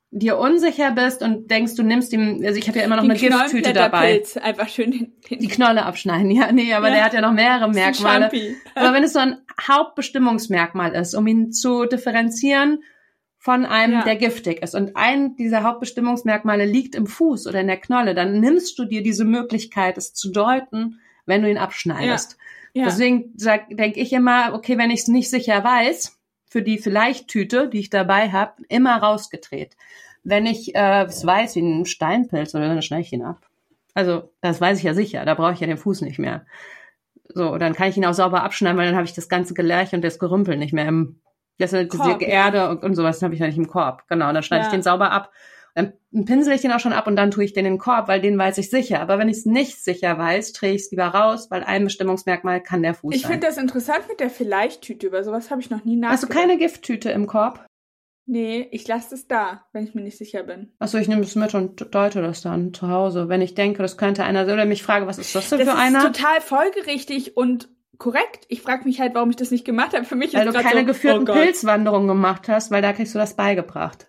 dir unsicher bist und denkst, du nimmst ihm, also ich habe ja immer noch Den eine Gifttüte dabei. Pilz, einfach schön den, den die Knolle abschneiden, ja, nee, aber ja. der hat ja noch mehrere Merkmale. Aber wenn es so ein Hauptbestimmungsmerkmal ist, um ihn zu differenzieren von einem, ja. der giftig ist und ein dieser Hauptbestimmungsmerkmale liegt im Fuß oder in der Knolle, dann nimmst du dir diese Möglichkeit, es zu deuten, wenn du ihn abschneidest. Ja. Deswegen denke ich immer, okay, wenn ich es nicht sicher weiß, für die vielleicht Tüte, die ich dabei habe, immer rausgedreht. Wenn ich äh, es weiß, wie ein Steinpilz oder dann schneide ich ihn ab. Also das weiß ich ja sicher, da brauche ich ja den Fuß nicht mehr. So, dann kann ich ihn auch sauber abschneiden, weil dann habe ich das ganze Gelärch und das Gerümpel nicht mehr im, das ist diese Erde ja. und, und sowas habe ich ja nicht im Korb. Genau, dann schneide ja. ich den sauber ab dann pinsel ich den auch schon ab und dann tue ich den in den Korb, weil den weiß ich sicher. Aber wenn ich es nicht sicher weiß, drehe ich es lieber raus, weil ein Bestimmungsmerkmal kann der Fuß ich sein. Ich finde das interessant mit der Vielleicht-Tüte. Über sowas habe ich noch nie nachgedacht. Hast du keine Gifttüte im Korb? Nee, ich lasse es da, wenn ich mir nicht sicher bin. Achso, ich nehme es mit und deute das dann zu Hause. Wenn ich denke, das könnte einer, oder mich frage, was ist das denn das für einer? Das ist total folgerichtig und korrekt. Ich frage mich halt, warum ich das nicht gemacht habe. Für mich ist Weil du keine so, geführten oh Pilzwanderungen gemacht hast, weil da kriegst du das beigebracht.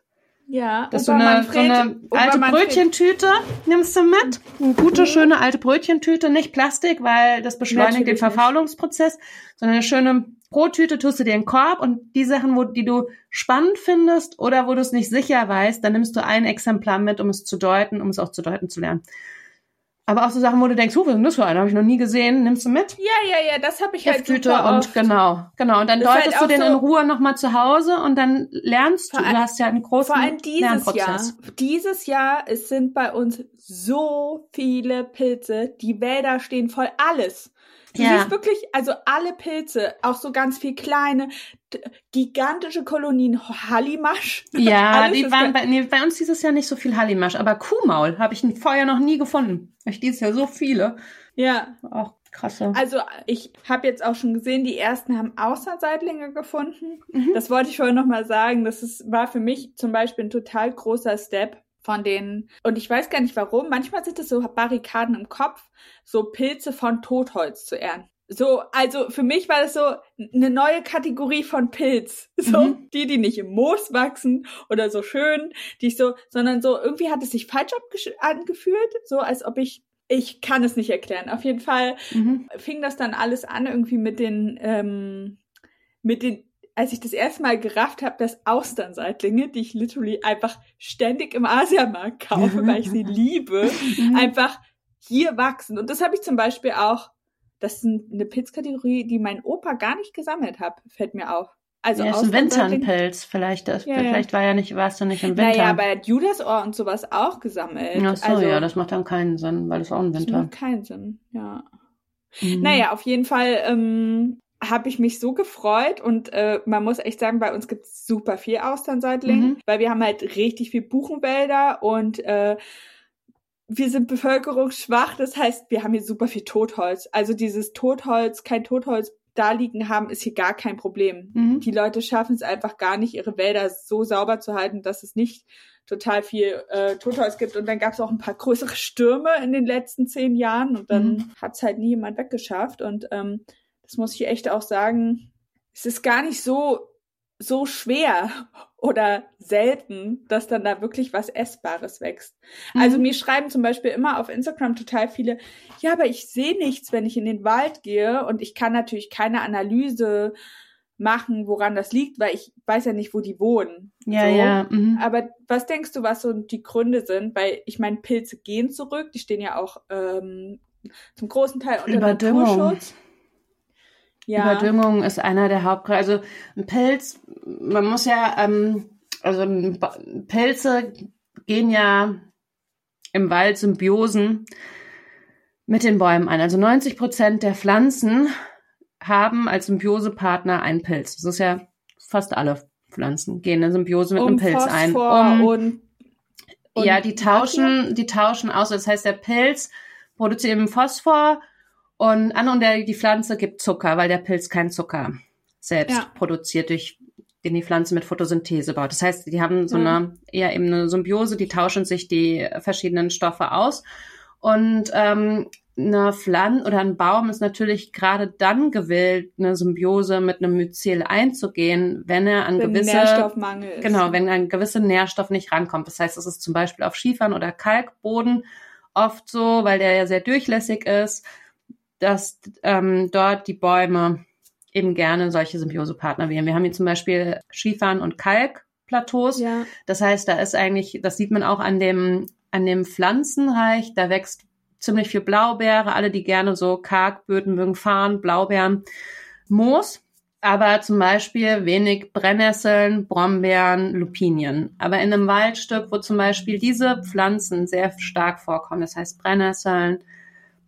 Ja, das so eine, Manfred, so eine alte Brötchentüte nimmst du mit. Eine gute, mhm. schöne alte Brötchentüte, nicht Plastik, weil das beschleunigt Natürlich den Verfaulungsprozess, sondern eine schöne Brottüte tust du dir in den Korb und die Sachen, wo, die du spannend findest oder wo du es nicht sicher weißt, dann nimmst du ein Exemplar mit, um es zu deuten, um es auch zu deuten zu lernen. Aber auch so Sachen, wo du denkst, oh, was ist denn das für eine? Habe ich noch nie gesehen. Nimmst du mit? Ja, ja, ja, das habe ich halt Tüte super und oft. genau, genau. Und dann das deutest halt du den so in Ruhe nochmal zu Hause und dann lernst du. Du hast ja einen großen vor allem dieses Lernprozess. Jahr, dieses Jahr, es sind bei uns so viele Pilze. Die Wälder stehen voll alles. Du ja. siehst wirklich, also alle Pilze, auch so ganz viel kleine, gigantische Kolonien Hallimasch. Ja, die waren bei, nee, bei uns dieses Jahr nicht so viel Hallimasch, aber Kuhmaul habe ich vorher noch nie gefunden. Ich dieses Jahr so viele. Ja. Auch krasse. Also ich habe jetzt auch schon gesehen, die ersten haben Außerseitlinge gefunden. Mhm. Das wollte ich vorher noch mal sagen. Das ist, war für mich zum Beispiel ein total großer Step von denen. Und ich weiß gar nicht warum. Manchmal sind es so Barrikaden im Kopf, so Pilze von Totholz zu ernten. So, also für mich war das so eine neue Kategorie von Pilz. So, mhm. die, die nicht im Moos wachsen oder so schön, die ich so, sondern so, irgendwie hat es sich falsch angefühlt, so als ob ich ich kann es nicht erklären. Auf jeden Fall mhm. fing das dann alles an irgendwie mit den ähm, mit den als ich das erste Mal gerafft habe, dass Austernseitlinge, die ich literally einfach ständig im Asiamarkt kaufe, weil ich sie liebe, mhm. einfach hier wachsen. Und das habe ich zum Beispiel auch, das ist eine Pilzkategorie, die mein Opa gar nicht gesammelt hat, fällt mir auf. Also ja, ist ein Winternpilz, vielleicht, das, ja, vielleicht war ja nicht, warst du nicht im Winter. Naja, aber er hat Judasohr und sowas auch gesammelt. Ach so, also, ja, das macht dann keinen Sinn, weil es auch ein Winter. Das macht keinen Sinn, ja. Mhm. Naja, auf jeden Fall ähm, habe ich mich so gefreut und äh, man muss echt sagen, bei uns gibt es super viel Austernseitling, mhm. weil wir haben halt richtig viel Buchenwälder und äh, wir sind bevölkerungsschwach, das heißt, wir haben hier super viel Totholz. Also dieses Totholz, kein Totholz da liegen haben, ist hier gar kein Problem. Mhm. Die Leute schaffen es einfach gar nicht, ihre Wälder so sauber zu halten, dass es nicht total viel äh, Totholz gibt. Und dann gab es auch ein paar größere Stürme in den letzten zehn Jahren und dann mhm. hat es halt nie jemand weggeschafft. Und ähm, das muss ich echt auch sagen, es ist gar nicht so, so schwer oder selten, dass dann da wirklich was Essbares wächst. Mhm. Also mir schreiben zum Beispiel immer auf Instagram total viele, ja, aber ich sehe nichts, wenn ich in den Wald gehe und ich kann natürlich keine Analyse machen, woran das liegt, weil ich weiß ja nicht, wo die wohnen. Ja, so. ja. Mhm. Aber was denkst du, was so die Gründe sind? Weil ich meine, Pilze gehen zurück, die stehen ja auch ähm, zum großen Teil unter Überdüngung. Naturschutz. Ja. Überdüngung ist einer der Hauptgründe. Also ein Pilz, man muss ja, ähm, also ein Pilze gehen ja im Wald Symbiosen mit den Bäumen ein. Also 90 Prozent der Pflanzen haben als Symbiosepartner einen Pilz. Das ist ja fast alle Pflanzen gehen eine Symbiose mit um einem Pilz ein. Phosphor Um, und, und ja, die tauschen, die tauschen aus. Das heißt, der Pilz produziert eben Phosphor und an und der, die Pflanze gibt Zucker, weil der Pilz keinen Zucker selbst Ja. produziert, durch den die Pflanze mit Photosynthese baut. Das heißt, die haben so Mhm. eine eher eben eine Symbiose, die tauschen sich die verschiedenen Stoffe aus. Und ähm, eine Pflanze oder ein Baum ist natürlich gerade dann gewillt, eine Symbiose mit einem Myzel einzugehen, wenn er an wenn gewisse Nährstoffmangel ist. Genau, wenn ein gewisser Nährstoff nicht rankommt. Das heißt, es ist zum Beispiel auf Schiefern oder Kalkboden oft so, weil der ja sehr durchlässig ist, dass ähm, dort die Bäume eben gerne solche Symbiosepartner wählen. Wir haben hier zum Beispiel Schiefern und Kalkplateaus. Ja. Das heißt, da ist eigentlich, das sieht man auch an dem, an dem Pflanzenreich, da wächst ziemlich viel Blaubeere, alle, die gerne so Kargböden mögen, Farn, Blaubeeren, Moos, aber zum Beispiel wenig Brennnesseln, Brombeeren, Lupinien. Aber in einem Waldstück, wo zum Beispiel diese Pflanzen sehr stark vorkommen, das heißt Brennnesseln,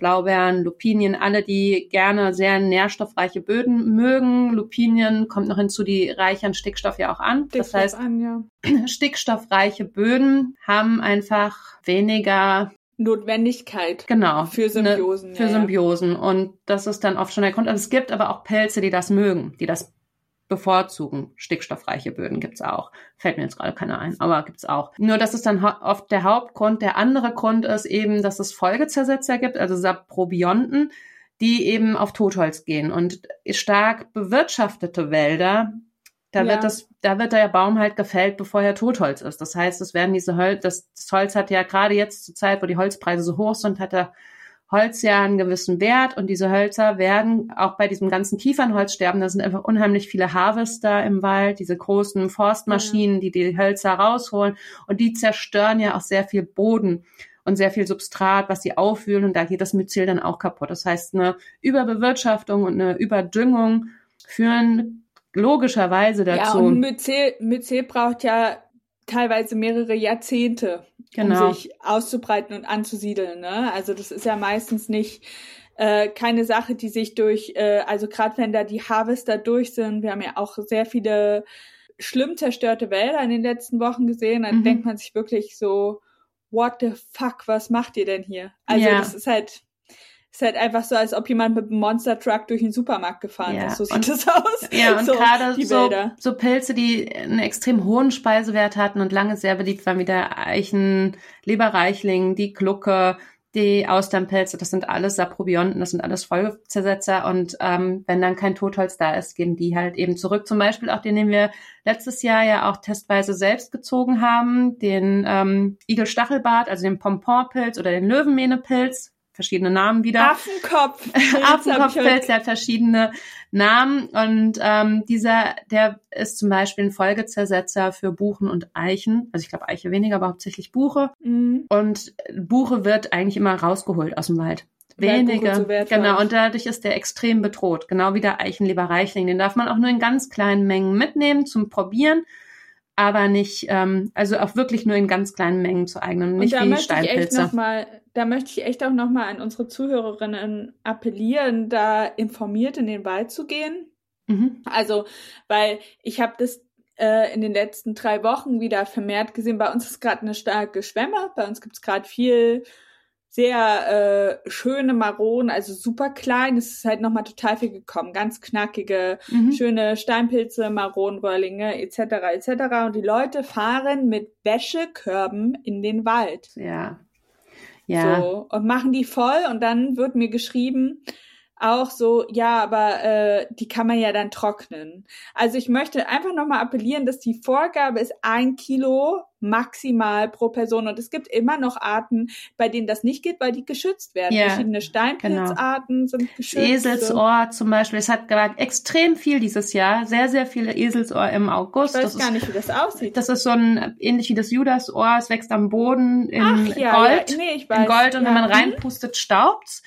Blaubeeren, Lupinien, alle, die gerne sehr nährstoffreiche Böden mögen. Lupinien kommt noch hinzu, die reichern Stickstoff ja auch an. Das Stickstoff heißt, an, ja. stickstoffreiche Böden haben einfach weniger, Notwendigkeit genau, für Symbiosen. ne, für ja, ja. Symbiosen. Und das ist dann oft schon der Grund. Also es gibt aber auch Pilze, die das mögen, die das bevorzugen. Stickstoffreiche Böden gibt's auch. Fällt mir jetzt gerade keiner ein, aber gibt's auch. Nur das ist dann oft der Hauptgrund. Der andere Grund ist eben, dass es Folgezersetzer gibt, also Saprobionten, die eben auf Totholz gehen. Und stark bewirtschaftete Wälder, da Ja. wird das, da wird der Baum halt gefällt, bevor er Totholz ist. Das heißt, es werden diese Holz, das, das Holz hat ja gerade jetzt zur Zeit, wo die Holzpreise so hoch sind, hat der Holz ja einen gewissen Wert und diese Hölzer werden auch bei diesem ganzen Kiefernholzsterben, da sind einfach unheimlich viele Harvester im Wald, diese großen Forstmaschinen, die die Hölzer rausholen und die zerstören ja auch sehr viel Boden und sehr viel Substrat, was sie aufwühlen und da geht das Myzel dann auch kaputt. Das heißt, eine Überbewirtschaftung und eine Überdüngung führen logischerweise Ja, dazu. und Myzel, Myzel braucht ja teilweise mehrere Jahrzehnte, Genau. um sich auszubreiten und anzusiedeln. Ne? Also das ist ja meistens nicht äh, keine Sache, die sich durch, äh, also gerade wenn da die Harvester durch sind, wir haben ja auch sehr viele schlimm zerstörte Wälder in den letzten Wochen gesehen, dann Mhm. denkt man sich wirklich so, what the fuck, was macht ihr denn hier? Also Ja. das ist halt, ist halt einfach so, als ob jemand mit einem Monster Truck durch den Supermarkt gefahren Ja, ist. So und- sieht das aus. Ja, und so, gerade so, so Pilze, die einen extrem hohen Speisewert hatten und lange sehr beliebt waren, wie der Eichen, Leberreichling, die Glucke, die Austernpilze, das sind alles Saprobionten, das sind alles Folgezersetzer und ähm, wenn dann kein Totholz da ist, gehen die halt eben zurück. Zum Beispiel auch den, den wir letztes Jahr ja auch testweise selbst gezogen haben, den ähm, Igelstachelbart, also den Pomponpilz oder den Löwenmähnepilz, verschiedene Namen wieder. Affenkopf. Affenkopfpilz, der hat verschiedene Namen und ähm, dieser, der ist zum Beispiel ein Folgezersetzer für Buchen und Eichen. Also ich glaube Eiche weniger, aber hauptsächlich Buche. Mhm. Und Buche wird eigentlich immer rausgeholt aus dem Wald. So wertvoll genau, und dadurch ist der extrem bedroht. Genau wie der Eichenleberreichling. Den darf man auch nur in ganz kleinen Mengen mitnehmen zum Probieren. Aber nicht, ähm, also auch wirklich nur in ganz kleinen Mengen zu eignen, nicht und da wie möchte ich echt Steinpilze. Da möchte ich echt auch noch mal an unsere Zuhörerinnen appellieren, da informiert in den Wald zu gehen. Mhm. Also, weil ich habe das äh, in den letzten drei Wochen wieder vermehrt gesehen. Bei uns ist gerade eine starke Schwemme. Bei uns gibt es gerade viel sehr äh, schöne Maronen, also super klein. Es ist halt nochmal total viel gekommen. Ganz knackige, Mhm. schöne Steinpilze, Maronenröhrlinge etc. etc. Und die Leute fahren mit Wäschekörben in den Wald. Ja. Ja. So, und machen die voll und dann wird mir geschrieben, auch so, ja, aber äh, die kann man ja dann trocknen. Also ich möchte einfach nochmal appellieren, dass die Vorgabe ist ein Kilo maximal pro Person. Und es gibt immer noch Arten, bei denen das nicht geht, weil die geschützt werden. Ja, Verschiedene Steinpilzarten genau. sind geschützt. Eselsohr zum Beispiel. Es hat gerade extrem viel dieses Jahr. Sehr, sehr viele Eselsohr im August. Ich weiß das gar ist, nicht, wie das aussieht. Das ist so ein, ähnlich wie das Judasohr. Es wächst am Boden in Ach, ja, Gold. Ja. Nee, ich weiß. In Gold. Und ja. wenn man mhm. reinpustet, staubt's.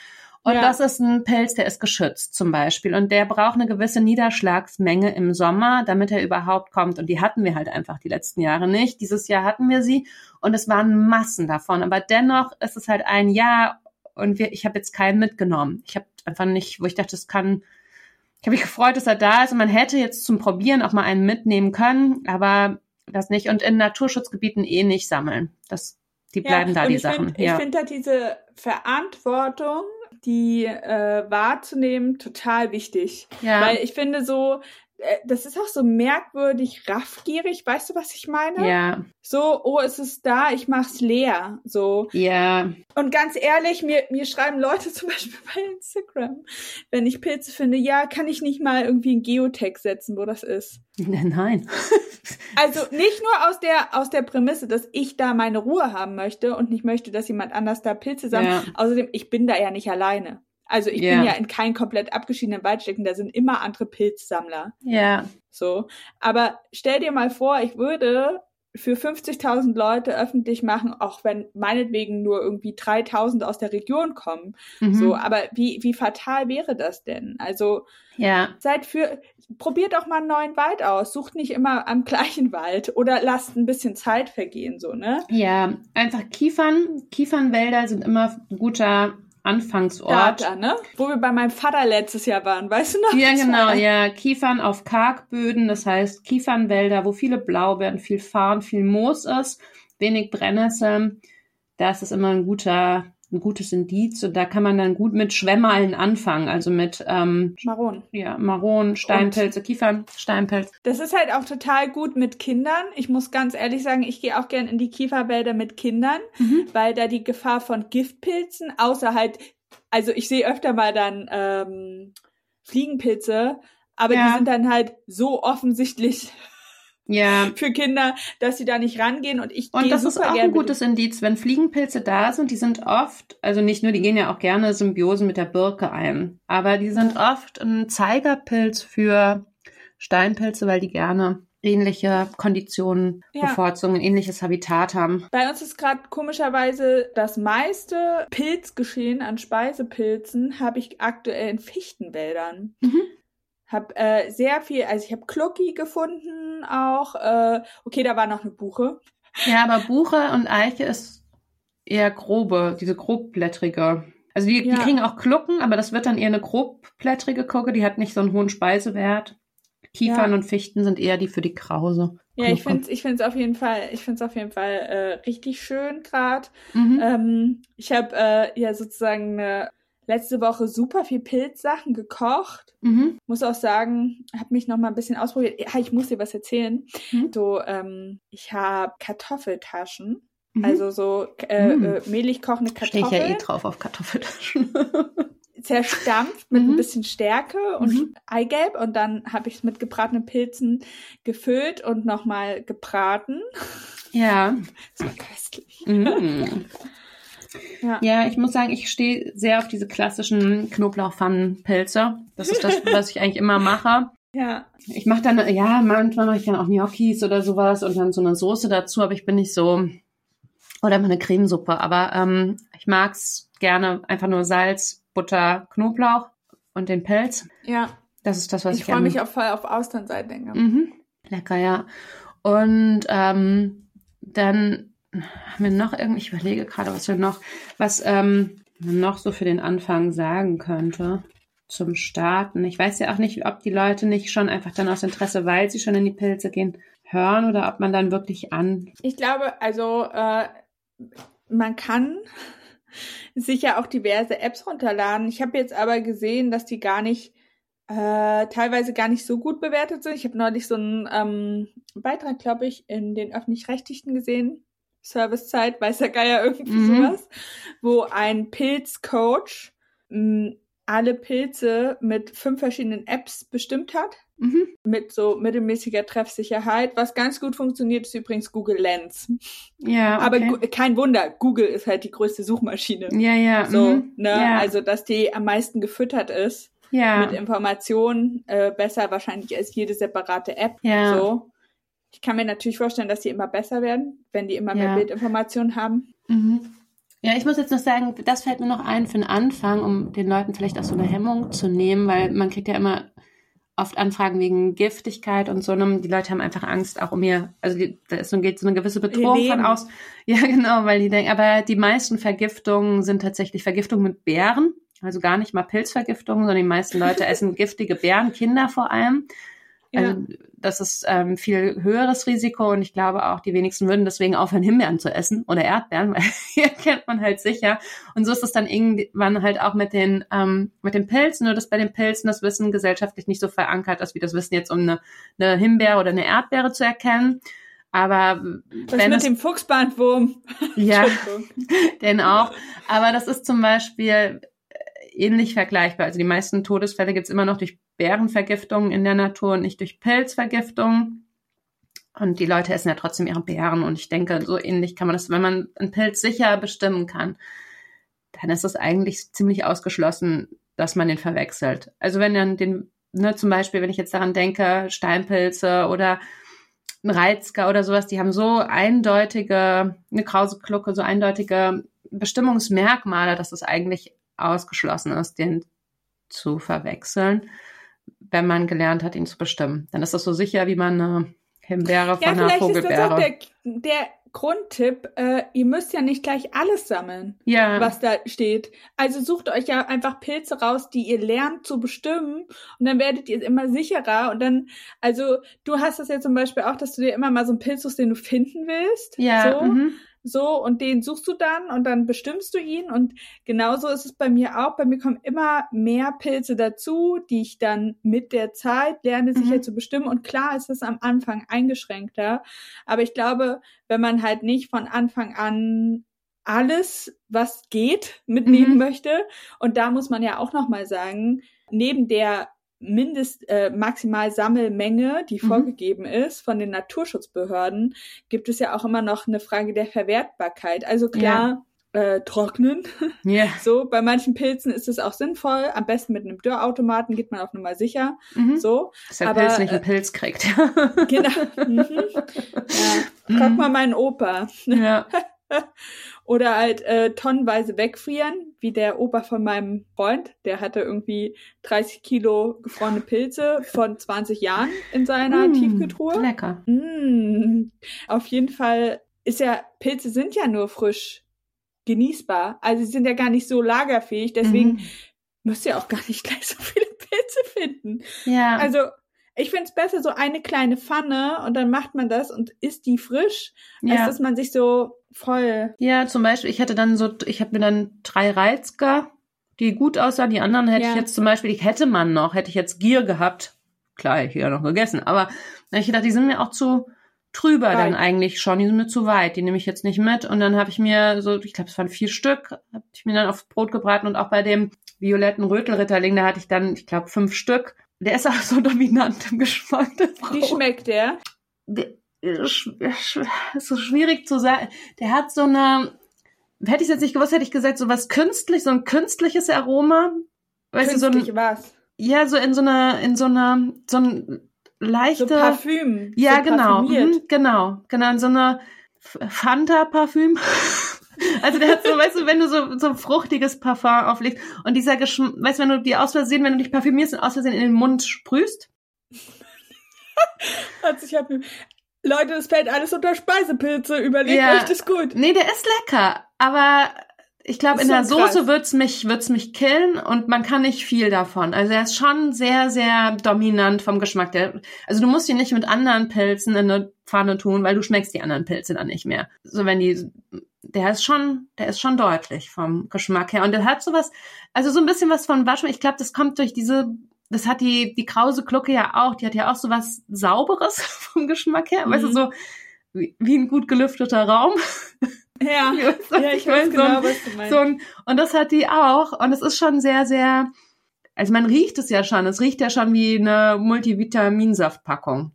Und ja. das ist ein Pilz, der ist geschützt zum Beispiel. Und der braucht eine gewisse Niederschlagsmenge im Sommer, damit er überhaupt kommt. Und die hatten wir halt einfach die letzten Jahre nicht. Dieses Jahr hatten wir sie und es waren Massen davon. Aber dennoch ist es halt ein Jahr und wir, ich habe jetzt keinen mitgenommen. Ich habe einfach nicht, wo ich dachte, das kann. Ich habe mich gefreut, dass er da ist und man hätte jetzt zum Probieren auch mal einen mitnehmen können, aber das nicht. Und in Naturschutzgebieten eh nicht sammeln. Das, die bleiben ja, da, die Sachen. Find, ja. Ich finde da diese Verantwortung die äh, wahrzunehmen, total wichtig. Ja. Weil ich finde so, das ist auch so merkwürdig raffgierig, weißt du, was ich meine? Ja. So, oh, es ist da, ich mach's leer. So. Ja. Und ganz ehrlich, mir, mir schreiben Leute zum Beispiel bei Instagram, wenn ich Pilze finde, ja, kann ich nicht mal irgendwie ein Geotech setzen, wo das ist. Nein. also nicht nur aus der, aus der Prämisse, dass ich da meine Ruhe haben möchte und nicht möchte, dass jemand anders da Pilze sammelt. Ja. Außerdem, ich bin da ja nicht alleine. Also ich yeah. bin ja in keinem komplett abgeschiedenen Wald stecken, da sind immer andere Pilzsammler. Ja. Yeah. So. Aber stell dir mal vor, ich würde für 50.000 Leute öffentlich machen, auch wenn meinetwegen nur irgendwie 3.000 aus der Region kommen. Mhm. So, aber wie, wie fatal wäre das denn? Also, ja. seid für, probiert doch mal einen neuen Wald aus. Sucht nicht immer am gleichen Wald oder lasst ein bisschen Zeit vergehen, so, ne? Ja, einfach Kiefern. Kiefernwälder sind immer ein guter Anfangsort. Data, ne? Wo wir bei meinem Vater letztes Jahr waren, weißt du noch? Ja, genau, ja. Kiefern auf Kargböden, das heißt Kiefernwälder, wo viele Blaubeeren, viel Farn, viel Moos ist, wenig Brennnessel. Das ist immer ein guter ein gutes Indiz und da kann man dann gut mit Schwämmallen anfangen, also mit ähm, Maron. Ja, Maron, Steinpilze, und Kiefern, Steinpilz. Das ist halt auch total gut mit Kindern. Ich muss ganz ehrlich sagen, ich gehe auch gern in die Kieferwälder mit Kindern, mhm. weil da die Gefahr von Giftpilzen, außer halt, also ich sehe öfter mal dann ähm, Fliegenpilze, aber ja. die sind dann halt so offensichtlich ja. für Kinder, dass sie da nicht rangehen und ich Und das ist auch ein gutes Indiz, wenn Fliegenpilze da sind, die sind oft, also nicht nur, die gehen ja auch gerne Symbiosen mit der Birke ein, aber die sind oft ein Zeigerpilz für Steinpilze, weil die gerne ähnliche Konditionen ja. bevorzugen, ähnliches Habitat haben. Bei uns ist gerade komischerweise das meiste Pilzgeschehen an Speisepilzen habe ich aktuell in Fichtenwäldern. Mhm. Hab äh, sehr viel, also ich habe Klucki gefunden auch. Äh, okay, da war noch eine Buche. Ja, aber Buche und Eiche ist eher grobe, diese grobblättrige. Also die, ja. die kriegen auch Klucken, aber das wird dann eher eine grobblättrige Kucke, die hat nicht so einen hohen Speisewert. Kiefern ja. und Fichten sind eher die für die Krause. Ja, ich finde es ich find's auf jeden Fall, ich find's auf jeden Fall äh, richtig schön gerade. Mhm. Ähm, ich habe äh, ja sozusagen eine letzte Woche super viel Pilzsachen gekocht. Mhm. Muss auch sagen, habe mich noch mal ein bisschen ausprobiert. Ja, ich muss dir was erzählen. Mhm. So, ähm, ich habe Kartoffeltaschen. Mhm. Also so äh, mhm. äh, mehlig kochende Kartoffeln. Stehe ich ja eh drauf auf Kartoffeltaschen. zerstampft mit ein mhm. bisschen Stärke und mhm. Eigelb und dann habe ich es mit gebratenen Pilzen gefüllt und nochmal gebraten. Ja. Das war köstlich. Ja. ja, ich muss sagen, ich stehe sehr auf diese klassischen Knoblauchpfannenpilze. Das ist das, was ich eigentlich immer mache. Ja. Ich mache dann, ja, manchmal mache ich dann auch Gnocchis oder sowas und dann so eine Soße dazu, aber ich bin nicht so, oder mal eine Cremesuppe. Aber ähm, ich mag's gerne einfach nur Salz, Butter, Knoblauch und den Pelz. Ja. Das ist das, was ich Ich freue mich voll auf Austernseitlinge. Mhm. Lecker, ja. Und ähm, dann haben wir noch irgendwie, ich überlege gerade, was wir noch, was ähm, noch so für den Anfang sagen könnte zum Starten. Ich weiß ja auch nicht, ob die Leute nicht schon einfach dann aus Interesse, weil sie schon in die Pilze gehen, hören oder ob man dann wirklich an. Ich glaube, also äh, man kann sich ja auch diverse Apps runterladen. Ich habe jetzt aber gesehen, dass die gar nicht äh, teilweise gar nicht so gut bewertet sind. Ich habe neulich so einen ähm, Beitrag, glaube ich, in den öffentlich-rechtlichen gesehen, Servicezeit, weiß der Geier irgendwie mhm. sowas, wo ein Pilzcoach mh, alle Pilze mit fünf verschiedenen Apps bestimmt hat. Mhm. Mit so mittelmäßiger Treffsicherheit. Was ganz gut funktioniert, ist übrigens Google Lens. Ja, okay. Aber kein Wunder, Google ist halt die größte Suchmaschine. ja, ja. So, mhm. ne? Ja. Also, dass die am meisten gefüttert ist ja. mit Informationen, äh, besser wahrscheinlich als jede separate App. Ja. So. Ich kann mir natürlich vorstellen, dass die immer besser werden, wenn die immer Ja. mehr Bildinformationen haben. Mhm. Ja, ich muss jetzt noch sagen, das fällt mir noch ein für den Anfang, um den Leuten vielleicht auch so eine Hemmung zu nehmen, weil man kriegt ja immer oft Anfragen wegen Giftigkeit und so. Und die Leute haben einfach Angst, auch um ihr, also die, da ist so, geht so eine gewisse Bedrohung von aus. Ja, genau, weil die denken, aber die meisten Vergiftungen sind tatsächlich Vergiftungen mit Beeren. Also gar nicht mal Pilzvergiftungen, sondern die meisten Leute essen giftige Beeren, Kinder vor allem. Also das ist ähm, viel höheres Risiko und ich glaube auch, die wenigsten würden deswegen aufhören, Himbeeren zu essen oder Erdbeeren, weil hier kennt man halt sicher. Und so ist es dann irgendwann halt auch mit den, ähm, mit den Pilzen, nur dass bei den Pilzen das Wissen gesellschaftlich nicht so verankert ist, wie das Wissen jetzt um eine, eine Himbeere oder eine Erdbeere zu erkennen. Aber Was wenn mit es, dem Fuchsbandwurm? ja, Entschuldigung. den auch. Aber das ist zum Beispiel ähnlich vergleichbar. Also die meisten Todesfälle gibt's immer noch durch Bärenvergiftungen in der Natur und nicht durch Pilzvergiftungen. Und die Leute essen ja trotzdem ihre Beeren. Und ich denke, so ähnlich kann man das, wenn man einen Pilz sicher bestimmen kann, dann ist es eigentlich ziemlich ausgeschlossen, dass man den verwechselt. Also wenn dann den, ne, zum Beispiel, wenn ich jetzt daran denke, Steinpilze oder ein Reizker oder sowas, die haben so eindeutige, eine Krauseklucke, so eindeutige Bestimmungsmerkmale, dass es eigentlich ausgeschlossen ist, den zu verwechseln, wenn man gelernt hat, ihn zu bestimmen. Dann ist das so sicher, wie man eine Himbeere von Ja, einer vielleicht ist das auch Vogelbeere. der, der Grundtipp. Äh, ihr müsst ja nicht gleich alles sammeln, Ja, was da steht. Also sucht euch ja einfach Pilze raus, die ihr lernt zu bestimmen und dann werdet ihr immer sicherer und dann, also du hast das ja zum Beispiel auch, dass du dir immer mal so einen Pilz suchst, den du finden willst. ja, So. mhm. So, und den suchst du dann und dann bestimmst du ihn. Und genauso ist es bei mir auch. Bei mir kommen immer mehr Pilze dazu, die ich dann mit der Zeit lerne, sicher Mhm. zu bestimmen. Und klar ist es am Anfang eingeschränkter. Aber ich glaube, wenn man halt nicht von Anfang an alles, was geht, mitnehmen Mhm. möchte. Und da muss man ja auch nochmal sagen, neben der Mindest äh, maximal Sammelmenge, die Mhm. vorgegeben ist von den Naturschutzbehörden, gibt es ja auch immer noch eine Frage der Verwertbarkeit. Also klar, äh, trocknen. ja. So, bei manchen Pilzen ist es auch sinnvoll. Am besten mit einem Dörrautomaten geht man auf Nummer sicher. Mhm. So, Dass der aber, Pilz nicht äh, einen Pilz kriegt. genau. Mhm. Ja, frag mal meinen Opa. ja. Oder halt äh, tonnenweise wegfrieren, wie der Opa von meinem Freund. Der hatte irgendwie 30 Kilo gefrorene Pilze von 20 Jahren in seiner Mm, Tiefkühltruhe. Lecker. Mm, auf jeden Fall ist ja, Pilze sind ja nur frisch genießbar. Also sie sind ja gar nicht so lagerfähig. Deswegen Mhm. müsst ihr auch gar nicht gleich so viele Pilze finden. Ja. Also ich find's besser, so eine kleine Pfanne und dann macht man das und isst die frisch, als ja. dass man sich so voll. Ja, zum Beispiel, ich hätte dann so, ich habe mir dann drei Reizker, die gut aussahen. Die anderen hätte Ja. ich jetzt zum Beispiel, die hätte man noch, hätte ich jetzt Gier gehabt. Klar, ich hätte ja noch gegessen, aber ich gedacht, die sind mir auch zu trüber Weit. dann eigentlich schon, die sind mir zu weit, die nehme ich jetzt nicht mit. Und dann habe ich mir so, ich glaube, es waren vier Stück, habe ich mir dann aufs Brot gebraten und auch bei dem violetten Rötelritterling, da hatte ich dann, ich glaube, fünf Stück. Der ist auch so dominant im Geschmack. Wie schmeckt der? Der- äh, ist so schwierig zu sagen. Der hat so eine, hätte ich jetzt nicht gewusst, hätte ich gesagt, so was künstlich, so ein künstliches Aroma. Weißt du, so Künstlich ein, was? ja, so in so einer, in so einer, so ein So leichte, Parfüm. ja, so genau, mhm, genau, genau, in so einer Fanta-Parfüm. Also der hat so, weißt du, wenn du so, so ein fruchtiges Parfum auflegst und dieser Geschmack, weißt du, wenn du die aus Versehen, wenn du dich parfümierst und aus Versehen in den Mund sprühst, Hat sich halt, Leute, das fällt alles unter Speisepilze. Überlegt Ja. euch das gut. Nee, der ist lecker, aber ich glaube, in der schon krass. Soße wird's mich, wird's mich killen und man kann nicht viel davon. Also er ist schon sehr, sehr dominant vom Geschmack. Der, also du musst ihn nicht mit anderen Pilzen in eine Pfanne tun, weil du schmeckst die anderen Pilze dann nicht mehr. So wenn die, der ist schon, der ist schon deutlich vom Geschmack her und der hat sowas, also so ein bisschen was von Waschmittel. Ich glaube, das kommt durch diese das hat die, die krause Glucke ja auch, die hat ja auch so was Sauberes vom Geschmack her, weißt du, Mhm. so wie, wie ein gut gelüfteter Raum. Ja, ja ich weiß meine? So ein- genau, was du meinst. so ein, und das hat die auch. Und es ist schon sehr, sehr also man riecht es ja schon. Es riecht ja schon wie eine Multivitaminsaftpackung.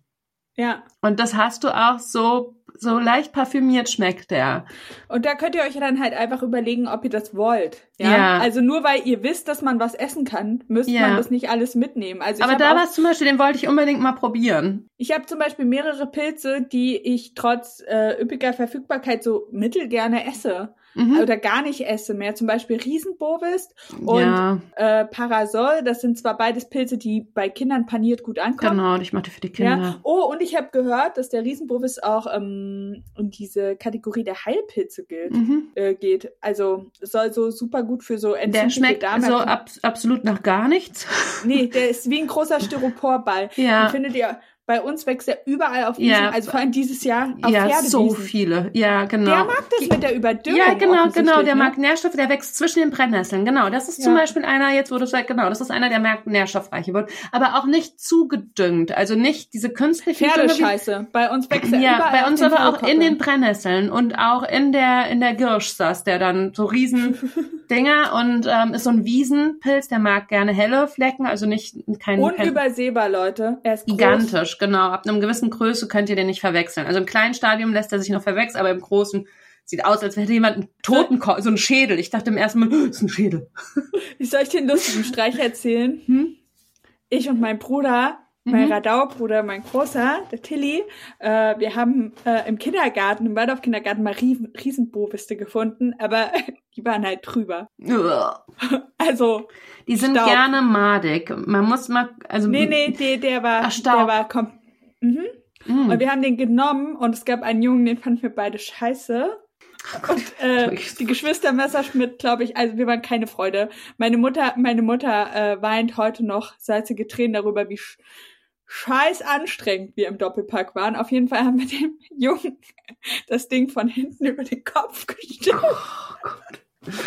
Ja. Und das hast du auch so so leicht parfümiert schmeckt der. Und da könnt ihr euch dann halt einfach überlegen, ob ihr das wollt. Ja. Ja. Also nur weil ihr wisst, dass man was essen kann, müsst Ja. man das nicht alles mitnehmen. Also Aber da war es zum Beispiel, den wollte ich unbedingt mal probieren. Ich habe zum Beispiel mehrere Pilze, die ich trotz äh, üppiger Verfügbarkeit so mittelgerne esse Mhm. oder gar nicht esse mehr. Zum Beispiel Riesenbovis und ja, äh, Parasol. Das sind zwar beides Pilze, die bei Kindern paniert gut ankommen. genau. Ich mache die für die Kinder. Ja. Oh, und ich habe gehört, dass der Riesenbovis auch ähm, in diese Kategorie der Heilpilze gilt, Mhm. äh, geht. Also soll so super gut für so Der entzündliche schmeckt Darm. so ab, absolut nach gar nichts. Nee, der ist wie ein großer Styroporball. Ja. Den findet ihr, bei uns wächst er überall auf Wiesen, Ja. also vor allem dieses Jahr auf ja, Pferdewiesen. so viele. Ja, genau. Der mag das mit der Überdüngung. Ja, genau, genau. Der ne? mag Nährstoffe, der wächst zwischen den Brennnesseln. Genau, das ist zum Ja. Beispiel einer, jetzt wo du sagst, genau, das ist einer, der merkt nährstoffreiche wird. Aber auch nicht zugedüngt. Also nicht diese künstlichen Dünge wie- Pferdescheiße. Bei uns wächst er Ja, überall bei uns aber auch in den Brennnesseln und auch in der in der Girsch saß der dann so riesen Dinger und ähm, ist so ein Wiesenpilz, der mag gerne helle Flecken, also nicht kein, kein Unübersehbar, Leute. Er ist groß. Genau. Ab einem gewissen Größe könnt ihr den nicht verwechseln. Also im kleinen Stadium lässt er sich noch verwechseln, aber im großen sieht aus, als hätte jemand einen Totenkopf, so einen Schädel. Ich dachte im ersten Mal, das ist ein Schädel. Ich soll euch den lustigen Streich erzählen? Hm? Ich und mein Bruder, mein Mhm. Radau-Bruder, mein Großer, der Tilly, äh, wir haben äh, im Kindergarten, im Waldorf-Kindergarten mal Riesen Riesenboviste gefunden, aber die waren halt drüber. Also, Die sind Staub. gerne madig. Man muss mal, also nee, nee, der, der war, Ach, Staub. der war kom mhm. Mm. Und wir haben den genommen und es gab einen Jungen, den fanden wir beide scheiße. Und äh, die Geschwister Messerschmidt, glaube ich, also wir waren keine Freude. Meine Mutter, meine Mutter äh, weint heute noch salzige Tränen darüber, wie scheiß anstrengend wir im Doppelpack waren. Auf jeden Fall haben wir dem Jungen das Ding von hinten über den Kopf gestellt.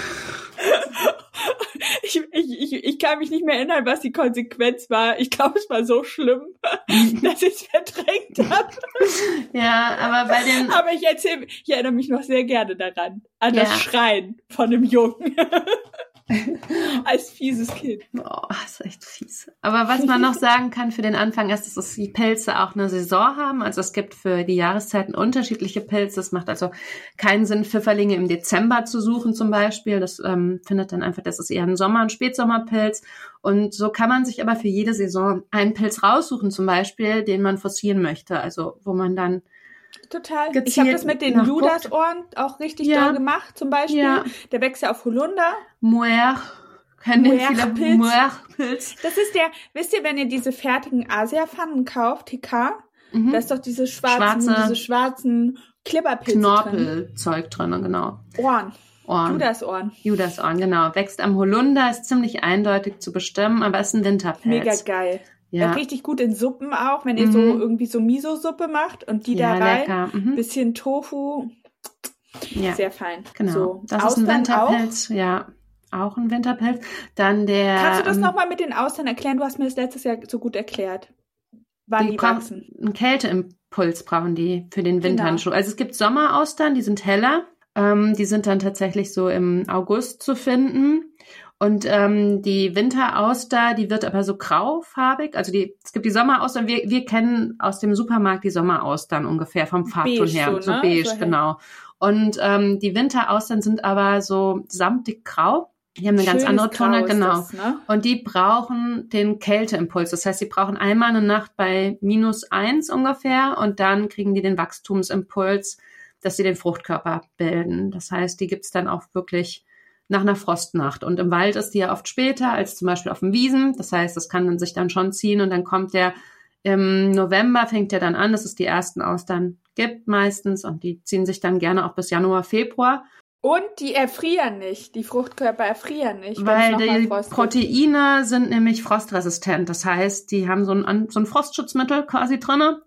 Ich, ich, ich, ich kann mich nicht mehr erinnern, was die Konsequenz war. Ich glaube, es war so schlimm, dass ich es verdrängt habe. Ja, aber bei den Aber ich erzähle, ich erinnere mich noch sehr gerne daran. An Ja. das Schreien von einem Jungen. Als fieses Kind. Oh, das ist echt fies. Aber was man noch sagen kann für den Anfang ist, dass die Pilze auch eine Saison haben. Also es gibt für die Jahreszeiten unterschiedliche Pilze. Es macht also keinen Sinn, Pfifferlinge im Dezember zu suchen zum Beispiel. Das ähm, findet dann einfach, das ist eher ein Sommer- und Spätsommerpilz. Und so kann man sich aber für jede Saison einen Pilz raussuchen zum Beispiel, den man forcieren möchte. Also wo man dann Total. ich habe das mit den nachguckt. Judasohren auch richtig Ja. doll gemacht, zum Beispiel. Ja. Der wächst ja auf Holunder. Moer, Moerpilz. Moerpilz. Das ist der, wisst ihr, wenn ihr diese fertigen Asia-Pfannen kauft, TK, Mhm. da ist doch diese schwarzen, Schwarze diese schwarzen Klipperpilze drin. Knorpelzeug drin, genau. Ohren. Ohren. Judasohren. Judasohren, genau. Wächst am Holunder, ist ziemlich eindeutig zu bestimmen, aber ist ein Winterpilz. Mega geil. Ja, Richtig gut in Suppen auch, wenn ihr so Mhm. irgendwie so Miso-Suppe macht und die ja da rein. Mhm. Bisschen Tofu, Ja, sehr fein. genau. So, das ist ein Austern auch. Ja, auch ein Winterpilz. Dann der. Kannst du das ähm, nochmal mit den Austern erklären? Du hast mir das letztes Jahr so gut erklärt. Wann die, brauchen- wachsen. Einen Kälteimpuls brauchen die für den Genau. Winterhandschuh. Also es gibt Sommeraustern, die sind heller. Ähm, die sind dann tatsächlich so im August zu finden. Und ähm, die Winterauster, die wird aber so graufarbig. Also die, es gibt die Sommeraustern. Wir, wir kennen aus dem Supermarkt die Sommeraustern ungefähr vom Farbton her. so, ne? beige, So genau. Und ähm, die Winteraustern sind aber so samtig grau. Die haben eine ganz Schönes andere Tonne, genau. Das, ne? Und die brauchen den Kälteimpuls. Das heißt, sie brauchen einmal eine Nacht bei minus eins ungefähr und dann kriegen die den Wachstumsimpuls, dass sie den Fruchtkörper bilden. Das heißt, die gibt's dann auch wirklich nach einer Frostnacht. Und im Wald ist die ja oft später als zum Beispiel auf dem Wiesen. Das heißt, das kann dann sich dann schon ziehen und dann kommt der im November fängt der dann an, dass es die ersten Austern gibt meistens und die ziehen sich dann gerne auch bis Januar, Februar. Und die erfrieren nicht. Die Fruchtkörper erfrieren nicht. Weil die Frost gibt. Proteine sind nämlich frostresistent. Das heißt, die haben so ein, so ein Frostschutzmittel quasi drinne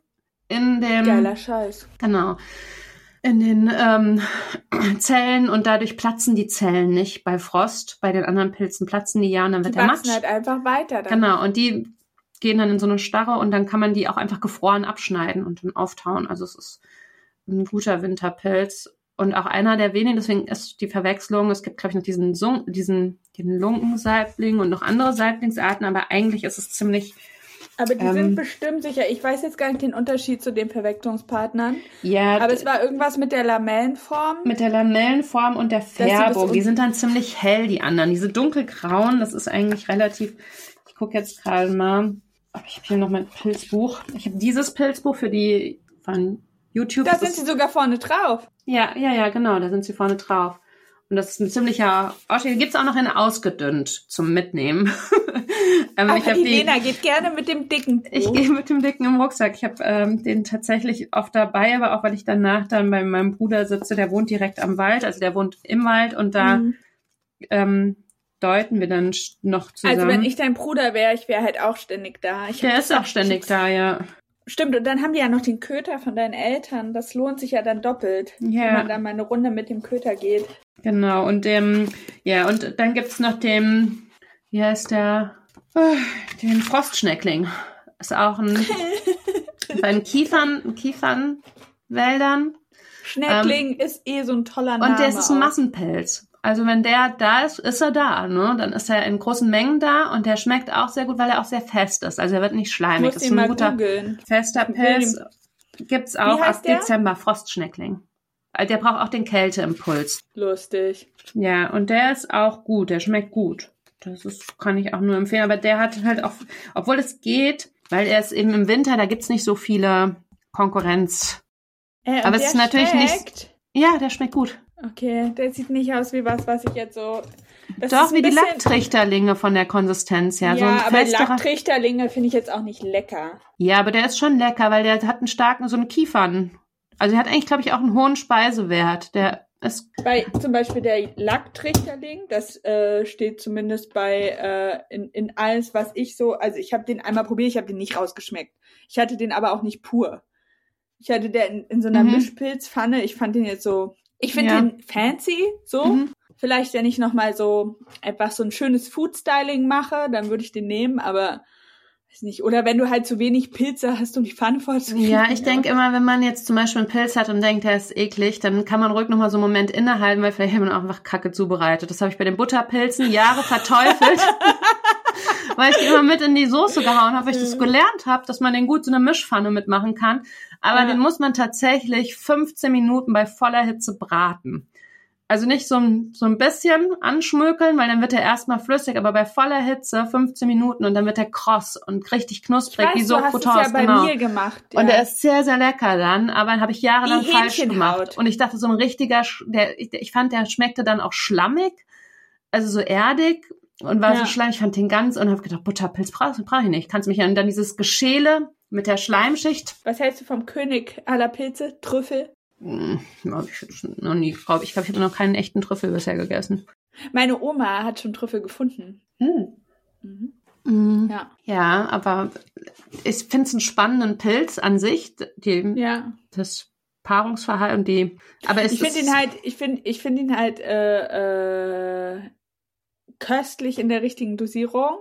in dem Geiler Scheiß. genau in den ähm, Zellen und dadurch platzen die Zellen nicht bei Frost. Bei den anderen Pilzen platzen die ja und dann Die wird der wachsen Matsch. halt einfach weiter. Dann. Genau und die gehen dann in so eine Starre und dann kann man die auch einfach gefroren abschneiden und dann auftauen. Also es ist ein guter Winterpilz. und auch einer der wenigen, deswegen ist die Verwechslung, es gibt, glaube ich, noch diesen, Sung, diesen den Lunkensaibling und noch andere Saiblingsarten, aber eigentlich ist es ziemlich aber die Ähm. sind bestimmt sicher. Ich weiß jetzt gar nicht den Unterschied zu den Verwechslungspartnern. ja Aber es war irgendwas mit der Lamellenform. mit der Lamellenform und der Färbung. Die sind dann ziemlich hell, die anderen. Diese dunkelgrauen, das ist eigentlich relativ. Ich gucke jetzt gerade mal. Ich habe hier noch mein Pilzbuch. Ich habe dieses Pilzbuch für die von YouTube. da sind sie sogar vorne drauf. Ja, ja, ja, genau, da sind sie vorne drauf. Und das ist ein ziemlicher Ausschnitt. Gibt's auch noch in ausgedünnt zum Mitnehmen. ähm, Aber ich die Lena geht gerne mit dem dicken Buch. ich gehe mit dem dicken im Rucksack. Ich habe ähm, den tatsächlich oft dabei, aber auch weil ich danach dann bei meinem Bruder sitze, der wohnt direkt am Wald, also der wohnt im Wald und da Mhm. ähm, deuten wir dann noch zusammen. Also wenn ich dein Bruder wäre, ich wäre halt auch ständig da. Ich der ist auch ständig da, ja. Stimmt, und dann haben die ja noch den Köter von deinen Eltern. Das lohnt sich ja dann doppelt, Ja. wenn man dann mal eine Runde mit dem Köter geht. Genau, und dem, ja, und dann gibt's noch den, wie heißt der, Ah, den Frostschneckling. Ist auch ein, bei den Kiefern, Kiefernwäldern. Schneckling ist eh so ein toller Name. Ähm, Und der ist ein. Massenpelz. Also wenn der da ist, ist er da, ne? Dann ist er in großen Mengen da und der schmeckt auch sehr gut, weil er auch sehr fest ist. Also er wird nicht Ich schleimig. Das ist ein guter, googeln. fester Pilz. Gibt's auch ab der? Dezember, Frostschneckling. Äh, Der braucht auch den Kälteimpuls. Lustig. Ja, und der ist auch gut, der schmeckt gut. Das ist, kann ich auch nur empfehlen. Aber der hat halt auch, obwohl es geht, weil er ist eben im Winter, da gibt's nicht so viele Konkurrenz. Äh, Aber es ist natürlich nicht- schmeckt? Ja, der schmeckt gut. Okay, der sieht nicht aus wie was, was ich jetzt so. Das Doch, wie die Lacktrichterlinge von der Konsistenz her. Ja, so ein aber festerer- Lacktrichterlinge finde ich jetzt auch nicht lecker. Ja, aber der ist schon lecker, weil der hat einen starken, so einen Kiefern. Also er hat eigentlich, glaube ich, auch einen hohen Speisewert. Der ist, Bei zum Beispiel der Lacktrichterling, das äh, steht zumindest bei äh, in, in alles, was ich so, also ich habe den einmal probiert, ich habe den nicht rausgeschmeckt. Ich hatte den aber auch nicht pur. Ich hatte den in, in so einer Mhm. Mischpilzpfanne. Ich fand den jetzt so, ich finde Ja. den fancy, so. Mhm. Vielleicht, wenn ich noch mal so einfach so ein schönes Food-Styling mache, dann würde ich den nehmen, aber weiß nicht. Oder wenn du halt zu wenig Pilze hast, um die Pfanne voll zu kriegen. ja, ich denke immer, wenn man jetzt zum Beispiel einen Pilz hat und denkt, der ist eklig, dann kann man ruhig nochmal so einen Moment innehalten, weil vielleicht hat man auch einfach Kacke zubereitet. Das habe ich bei den Butterpilzen Jahre verteufelt. weil ich die immer mit in die Soße gehauen habe, weil ich das gelernt habe, dass man den gut so eine Mischpfanne mitmachen kann. Aber Ja. den muss man tatsächlich 15 Minuten bei voller Hitze braten. Also nicht so ein, so ein bisschen anschmökeln, weil dann wird er erstmal flüssig, aber bei voller Hitze 15 Minuten und dann wird er kross und richtig Ich knusprig, weiß, wie so Croutons, ja bei genau. mir gemacht. Und ja. der ist sehr, sehr lecker dann, aber habe ich jahrelang Wie falsch gemacht. Und ich dachte, so ein richtiger, der, ich, ich fand, der schmeckte dann auch schlammig, also so erdig und war Ja. so schlammig. Ich fand den ganz und habe gedacht, Butterpilz brauche brauch ich nicht. Kannst mich an dann dieses Geschäle mit der Schleimschicht. Was hältst du vom König aller Pilze? Trüffel? Hm, hab ich noch nie, glaub ich. Glaube, ich habe noch keinen echten Trüffel bisher gegessen. Meine Oma hat schon Trüffel gefunden. Mhm. Mhm. Ja. Ja, aber ich finde es einen spannenden Pilz an sich, die, Ja. das Paarungsverhalten, die, aber es Ich finde ihn halt, ich finde, ich finde ihn halt äh, äh, köstlich in der richtigen Dosierung.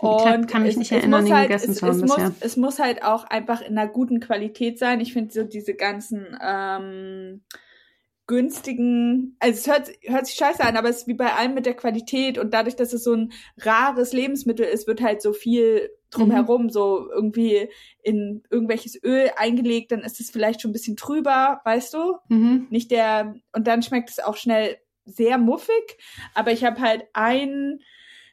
kann, kann mich es, nicht es erinnern, muss ihn halt, gegessen es, zu haben es muss, es muss halt auch einfach in einer guten Qualität sein. Ich finde so diese ganzen ähm, günstigen, also es hört, hört sich scheiße an, aber es ist wie bei allem mit der Qualität und dadurch, dass es so ein rares Lebensmittel ist, wird halt so viel drumherum so irgendwie in irgendwelches Öl eingelegt, dann ist es vielleicht schon ein bisschen trüber, weißt du? Mhm. nicht der und dann schmeckt es auch schnell sehr muffig. Aber ich habe halt ein,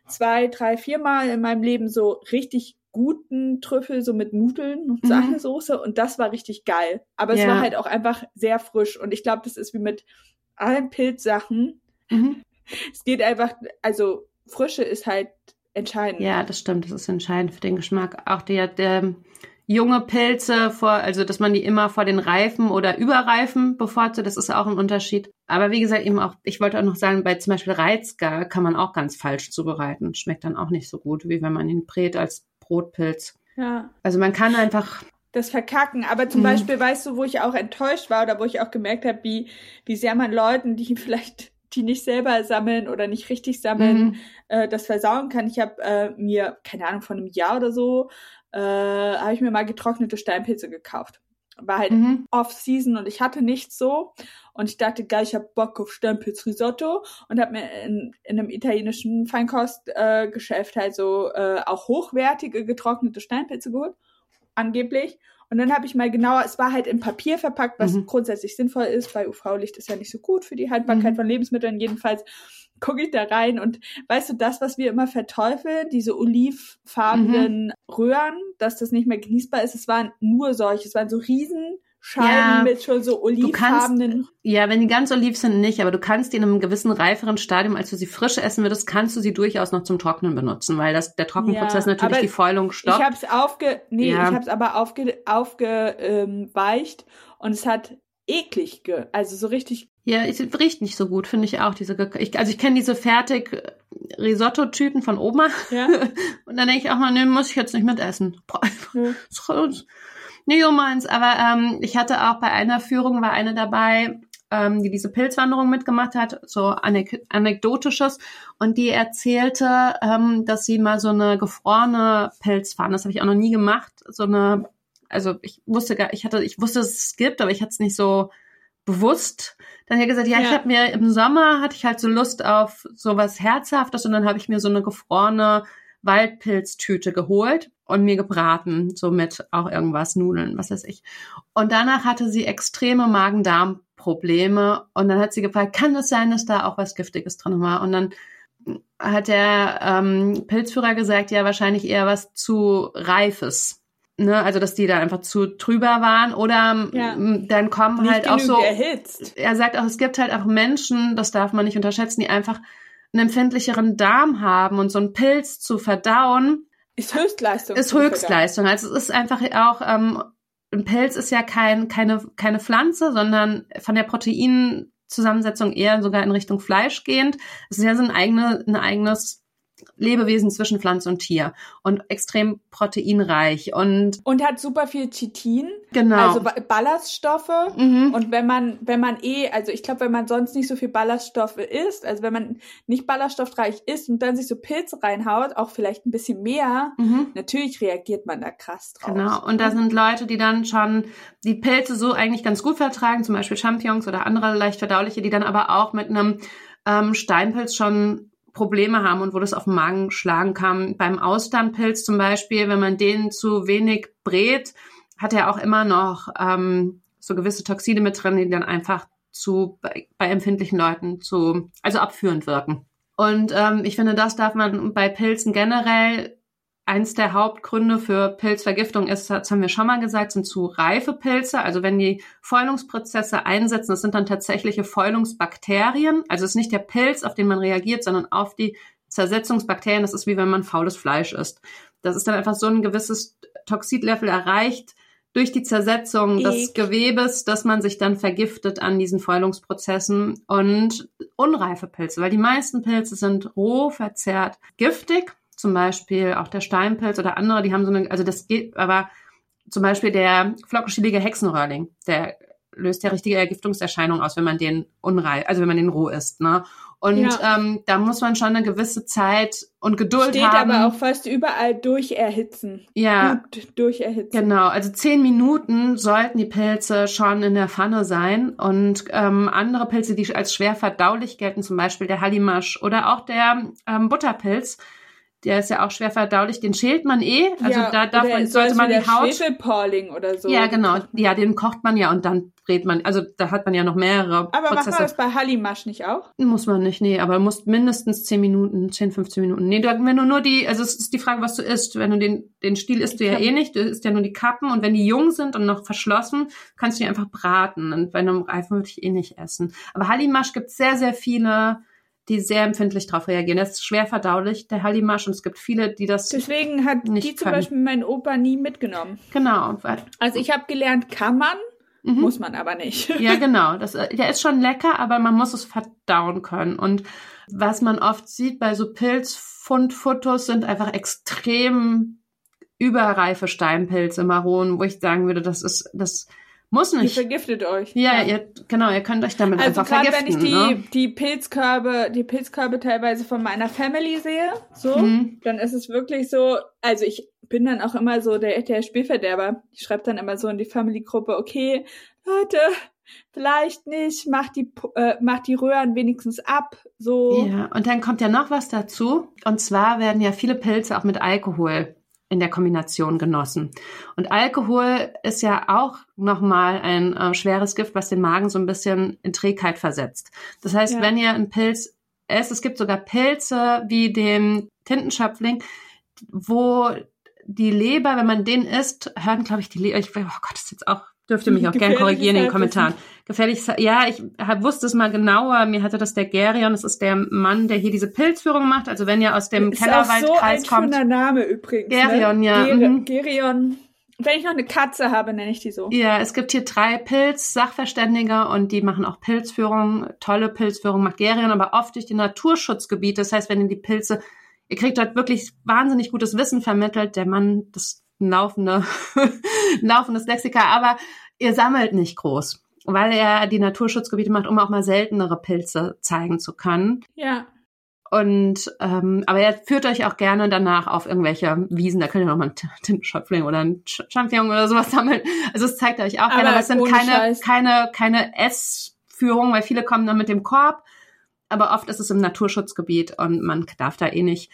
zwei, drei, vier Mal in meinem Leben so richtig guten Trüffel so mit Nudeln und Mhm. Sahnesoße und das war richtig geil. Aber es Ja. war halt auch einfach sehr frisch und ich glaube, das ist wie mit allen Pilzsachen. Mhm. Es geht einfach, also Frische ist halt entscheidend. Ja, das stimmt. Das ist entscheidend für den Geschmack. Auch der, der junge Pilze vor, also dass man die immer vor den Reifen oder überreifen bevorzugt, das ist auch ein Unterschied. Aber wie gesagt, eben auch, ich wollte auch noch sagen, bei zum Beispiel Reizgar kann man auch ganz falsch zubereiten. Schmeckt dann auch nicht so gut, wie wenn man ihn brät als Brotpilz. ja. Also man kann einfach, das Verkacken. Aber zum Mhm. Beispiel, weißt du, wo ich auch enttäuscht war oder wo ich auch gemerkt habe, wie, wie sehr man Leuten, die vielleicht, die nicht selber sammeln oder nicht richtig sammeln, mhm. äh, das versauen kann. Ich habe äh, mir, keine Ahnung, von einem Jahr oder so, äh, habe ich mir mal getrocknete Steinpilze gekauft. war halt Mhm. Off-Season und ich hatte nichts so. Und ich dachte, geil, ich hab Bock auf Steinpilz-Risotto und habe mir in, in einem italienischen Feinkostgeschäft äh, halt so äh, auch hochwertige getrocknete Steinpilze geholt, angeblich. Und dann habe ich mal genauer, es war halt in Papier verpackt, was Mhm. grundsätzlich sinnvoll ist. Bei UV-Licht ist ja nicht so gut für die Haltbarkeit Mhm. von Lebensmitteln. Jedenfalls gucke ich da rein und weißt du, das, was wir immer verteufeln, diese olivfarbenen Röhren, dass das nicht mehr genießbar ist, es waren nur solche, es waren so Riesenscheiben Ja. mit schon so olivfarbenen. Ja, wenn die ganz oliv sind, nicht, aber du kannst die in einem gewissen reiferen Stadium, als du sie frisch essen würdest, kannst du sie durchaus noch zum Trocknen benutzen, weil das, der Trockenprozess Ja, natürlich die Fäulung Ich stoppt. habe es aufge, nee, Ja. ich habe es aber aufge, aufgeweicht ähm, und es hat eklig, also so richtig. Ja, es riecht nicht so gut, finde ich auch. Diese, ich, also ich kenne diese fertig Risotto-Tüten von Oma Ja. und dann denke ich auch mal, nee, muss ich jetzt nicht mitessen. Ja. Nicht so meins, aber ähm, ich hatte auch bei einer Führung, war eine dabei, ähm, die diese Pilzwanderung mitgemacht hat, so anek anekdotisches, und die erzählte, ähm, dass sie mal so eine gefrorene Pilzpfanne, das habe ich auch noch nie gemacht, so eine, also ich wusste gar, ich hatte, ich wusste, dass es gibt, aber ich hatte es nicht so bewusst. Dann hat er gesagt, ja, ich Ja. habe mir im Sommer hatte ich halt so Lust auf sowas Herzhaftes und dann habe ich mir so eine gefrorene Waldpilztüte geholt und mir gebraten, so mit auch irgendwas, Nudeln, was weiß ich. Und danach hatte sie extreme Magen-Darm-Probleme und dann hat sie gefragt, kann es sein, dass da auch was Giftiges drin war? Und dann hat der ähm, Pilzführer gesagt, ja, wahrscheinlich eher was zu Reifes. Ne? Also, dass die da einfach zu trüber waren oder Ja. m, dann kommen Nicht halt auch so erhitzt. er sagt auch, es gibt halt auch Menschen, das darf man nicht unterschätzen, die einfach einen empfindlicheren Darm haben und so einen Pilz zu verdauen Ist Höchstleistung. ist. Höchstleistung. Also es ist einfach auch, ähm, ein Pilz ist ja kein, keine, keine Pflanze, sondern von der Proteinzusammensetzung eher sogar in Richtung Fleisch gehend. Es ist ja so ein, eigene, ein eigenes Lebewesen zwischen Pflanze und Tier und extrem proteinreich und Und hat super viel Chitin, genau. also Ba- Ballaststoffe. mhm. Und wenn man, wenn man eh, also ich glaube, wenn man sonst nicht so viel Ballaststoffe isst, also wenn man nicht ballaststoffreich isst und dann sich so Pilze reinhaut, auch vielleicht ein bisschen mehr, Mhm. natürlich reagiert man da krass drauf. Genau, und da sind Leute, die dann schon die Pilze so eigentlich ganz gut vertragen, zum Beispiel Champignons oder andere leicht verdauliche, die dann aber auch mit einem ähm, Steinpilz schon Probleme haben und wo das auf den Magen schlagen kann. Beim Austernpilz zum Beispiel, wenn man den zu wenig brät, hat er auch immer noch ähm, so gewisse Toxine mit drin, die dann einfach zu bei, bei empfindlichen Leuten zu also abführend wirken. Und ähm, ich finde, das darf man bei Pilzen generell eins der Hauptgründe für Pilzvergiftung ist, das haben wir schon mal gesagt, sind zu reife Pilze. Also wenn die Fäulungsprozesse einsetzen, das sind dann tatsächliche Fäulungsbakterien. Also es ist nicht der Pilz, auf den man reagiert, sondern auf die Zersetzungsbakterien. Das ist wie wenn man faules Fleisch isst. Das ist dann einfach so ein gewisses Toxidlevel erreicht durch die Zersetzung des Eek. Gewebes, dass man sich dann vergiftet an diesen Fäulungsprozessen und unreife Pilze, weil die meisten Pilze sind roh verzehrt giftig zum Beispiel auch der Steinpilz oder andere, die haben so eine, also das geht, aber zum Beispiel der flockenschielige Hexenröhrling, der löst ja richtige Ergiftungserscheinungen aus, wenn man den unreif, also wenn man den roh isst, ne? Und Ja. ähm, da muss man schon eine gewisse Zeit und Geduld Steht haben. aber auch fast überall durcherhitzen. ja, Gut durcherhitzen. Genau, also zehn Minuten sollten die Pilze schon in der Pfanne sein und ähm, andere Pilze, die als schwer verdaulich gelten, zum Beispiel der Hallimasch oder auch der ähm, Butterpilz, der ist ja auch schwer verdaulich, den schält man eh, also ja, da darf man, sollte man die Haut Schwefelporling oder so. ja, genau. Ja, den kocht man ja und dann brät man. Also da hat man ja noch mehrere Aber macht man Prozesse. das bei Hallimasch nicht auch? Muss man nicht, nee, aber muss mindestens 10 Minuten, 10, 15 Minuten. Nee, du, wenn du nur die, also es ist die Frage, was du isst. Wenn du den, den Stiel isst du ja eh nicht, du isst ja nur die Kappen und wenn die jung sind und noch verschlossen, kannst du die einfach braten. Und bei einem Reifen würde ich eh nicht essen. Aber Hallimasch gibt sehr, sehr viele, die sehr empfindlich darauf reagieren. Das ist schwer verdaulich, der Hallimasch, und es gibt viele, die das, Deswegen hat Nicht die zum können. Beispiel mein Opa nie mitgenommen. genau, Also ich habe gelernt, kann man, mhm. muss man aber nicht. Ja, genau. Das, äh, der ist schon lecker, aber man muss es verdauen können. Und was man oft sieht bei so Pilzfundfotos sind einfach extrem überreife Steinpilze, Maronen, wo ich sagen würde, das ist, das muss Ihr nicht. vergiftet euch. Ja, ihr, genau, ihr könnt euch damit Also einfach gerade wenn ich vergiften. die, ne? die Pilzkörbe, die Pilzkörbe teilweise von meiner Family sehe, so, Mhm. dann ist es wirklich so, also ich bin dann auch immer so der, der Spielverderber. Ich schreibe dann immer so in die Family-Gruppe, okay, Leute, vielleicht nicht, mach die, äh, mach die Röhren wenigstens ab, so. Ja, und dann kommt ja noch was dazu. Und zwar werden ja viele Pilze auch mit Alkohol in der Kombination genossen. Und Alkohol ist ja auch nochmal ein äh, schweres Gift, was den Magen so ein bisschen in Trägheit versetzt. Das heißt, ja. wenn ihr einen Pilz esst, es gibt sogar Pilze wie den Tintenschöpfling, wo die Leber, wenn man den isst, hören, glaube ich, die Leber, ich, oh Gott, das ist jetzt auch Dürft ihr mich auch gern korrigieren in den Kommentaren. Gefährlich, ja, ich hab, wusste es mal genauer. Mir hatte das der Gerion, das ist der Mann, der hier diese Pilzführung macht. Also wenn ihr aus dem ist Kellerwaldkreis so ein Name übrigens. Ne? Gerion, ne? ja. Ger mhm. Gerion. Wenn ich noch eine Katze habe, nenne ich die so. Ja, es gibt hier drei Pilz-Sachverständige und die machen auch Pilzführung. Tolle Pilzführung macht Gerion, aber oft durch die Naturschutzgebiete. Das heißt, wenn ihr die Pilze, ihr kriegt dort wirklich wahnsinnig gutes Wissen vermittelt. Der Mann, das laufende, laufendes Lexika, aber ihr sammelt nicht groß, weil er die Naturschutzgebiete macht, um auch mal seltenere Pilze zeigen zu können. Ja. Und ähm, aber er führt euch auch gerne danach auf irgendwelche Wiesen, da könnt ihr noch mal einen Tintenschöpfling oder einen Champion oder sowas sammeln. Also es zeigt euch auch gerne, aber es sind keine, Scheiß. keine, keine Essführung, weil viele kommen dann mit dem Korb, aber oft ist es im Naturschutzgebiet und man darf da eh nicht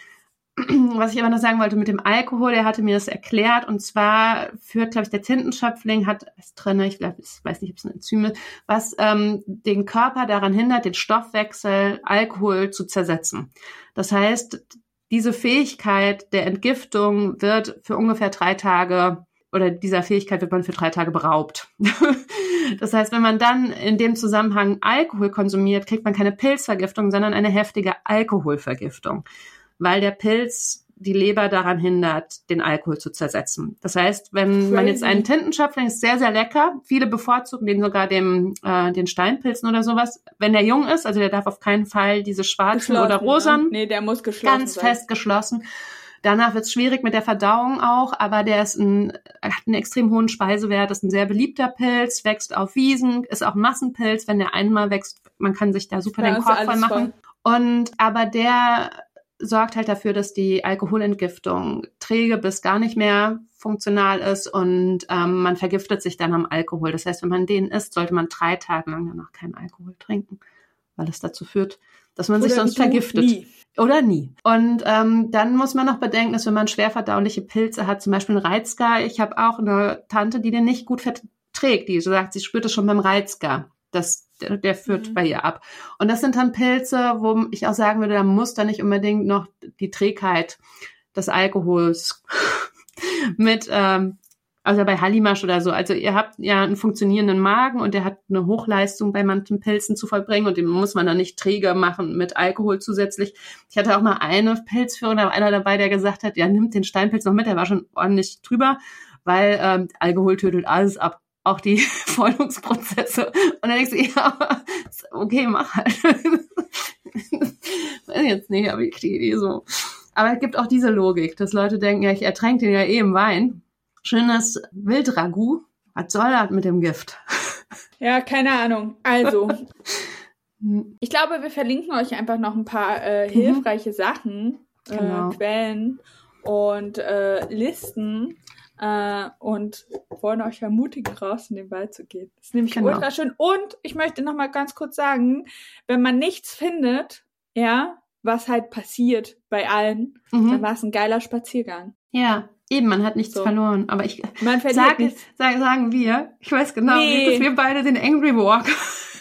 was ich aber noch sagen wollte mit dem Alkohol, der hatte mir das erklärt und zwar führt, glaube ich, der Tintenschöpfling hat es drin, ich, glaub, ich weiß nicht, ob es ein Enzym ist, was ähm, den Körper daran hindert, den Stoffwechsel Alkohol zu zersetzen. Das heißt, diese Fähigkeit der Entgiftung wird für ungefähr drei Tage oder dieser Fähigkeit wird man für drei Tage beraubt. das heißt, wenn man dann in dem Zusammenhang Alkohol konsumiert, kriegt man keine Pilzvergiftung, sondern eine heftige Alkoholvergiftung weil der Pilz die Leber daran hindert, den Alkohol zu zersetzen. Das heißt, wenn man jetzt einen Tintenschöpfling ist sehr, sehr lecker. Viele bevorzugen den sogar dem, äh, den Steinpilzen oder sowas. Wenn der jung ist, also der darf auf keinen Fall diese schwarzen oder rosan. Ne? Nee, der muss geschlossen Ganz sein. fest geschlossen. Danach wird es schwierig mit der Verdauung auch, aber der ist ein, hat einen extrem hohen Speisewert, ist ein sehr beliebter Pilz, wächst auf Wiesen, ist auch ein Massenpilz. Wenn der einmal wächst, man kann sich da super ja, den Korb voll machen. Voll. Und aber der sorgt halt dafür, dass die Alkoholentgiftung träge bis gar nicht mehr funktional ist und ähm, man vergiftet sich dann am Alkohol. Das heißt, wenn man den isst, sollte man drei Tage lang danach keinen Alkohol trinken, weil es dazu führt, dass man Oder sich sonst vergiftet. Nie. Oder nie. Und ähm, dann muss man noch bedenken, dass wenn man schwer verdauliche Pilze hat, zum Beispiel ein Reizgar, ich habe auch eine Tante, die den nicht gut verträgt, die so sagt, sie spürt es schon beim Reizgar. Das der, führt mhm. bei ihr ab. Und das sind dann Pilze, wo ich auch sagen würde, da muss da nicht unbedingt noch die Trägheit des Alkohols mit, ähm, also bei Hallimasch oder so. Also ihr habt ja einen funktionierenden Magen und der hat eine Hochleistung bei manchen Pilzen zu vollbringen und den muss man dann nicht träger machen mit Alkohol zusätzlich. Ich hatte auch mal eine Pilzführung, da war einer dabei, der gesagt hat, ja, nimmt den Steinpilz noch mit, der war schon ordentlich drüber, weil ähm, Alkohol tötet alles ab auch die Fäulungsprozesse. Und dann denkst du, ja, okay, mach halt. Weiß jetzt nicht, aber ich kriege die so. Aber es gibt auch diese Logik, dass Leute denken, ja, ich ertränke den ja eh im Wein. Schönes Wildragout. Was soll das mit dem Gift? Ja, keine Ahnung. Also, ich glaube, wir verlinken euch einfach noch ein paar äh, mhm. hilfreiche Sachen, äh, genau. Quellen und äh, Listen, äh, und wollen euch ermutigen, raus in den Wald zu gehen. Das ist nämlich genau. ultra schön. Und ich möchte noch mal ganz kurz sagen, wenn man nichts findet, ja, was halt passiert bei allen, mhm. dann war es ein geiler Spaziergang. Ja, eben, man hat nichts so. verloren. Aber ich man sag, nichts. Sagen, sagen wir, ich weiß genau, nee. dass wir beide den Angry Walk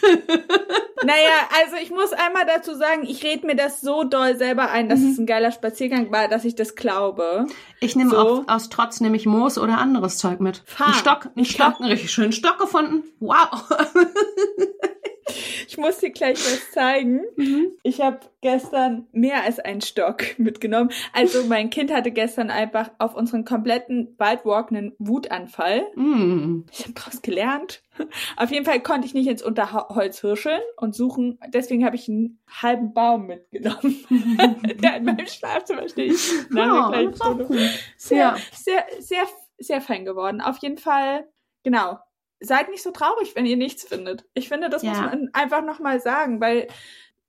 naja, also ich muss einmal dazu sagen, ich rede mir das so doll selber ein, dass mhm. es ein geiler Spaziergang war, dass ich das glaube. Ich nehme so. aus Trotz nämlich Moos oder anderes Zeug mit. Fahr. Ein Stock, ein Stock, einen richtig schönen Stock gefunden. Wow. Ich muss dir gleich was zeigen. Mhm. Ich habe gestern mehr als einen Stock mitgenommen. Also mein Kind hatte gestern einfach auf unseren kompletten Waldwalk einen Wutanfall. Mhm. Ich habe daraus gelernt. Auf jeden Fall konnte ich nicht ins Unterholz hirscheln und suchen. Deswegen habe ich einen halben Baum mitgenommen, der in meinem Schlafzimmer steht. Ja, oh, sehr, ja. sehr, sehr, sehr fein geworden. Auf jeden Fall, genau seid nicht so traurig, wenn ihr nichts findet. Ich finde, das ja. muss man einfach nochmal sagen, weil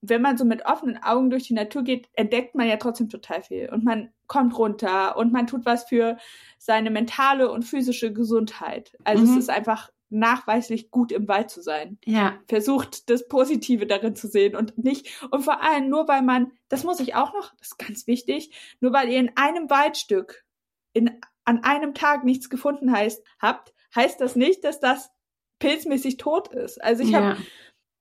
wenn man so mit offenen Augen durch die Natur geht, entdeckt man ja trotzdem total viel. Und man kommt runter und man tut was für seine mentale und physische Gesundheit. Also mhm. es ist einfach nachweislich gut im Wald zu sein. Ja. Versucht das Positive darin zu sehen und nicht, und vor allem nur weil man, das muss ich auch noch, das ist ganz wichtig, nur weil ihr in einem Waldstück in, an einem Tag nichts gefunden heißt, habt, heißt das nicht, dass das pilzmäßig tot ist. Also ich ja. habe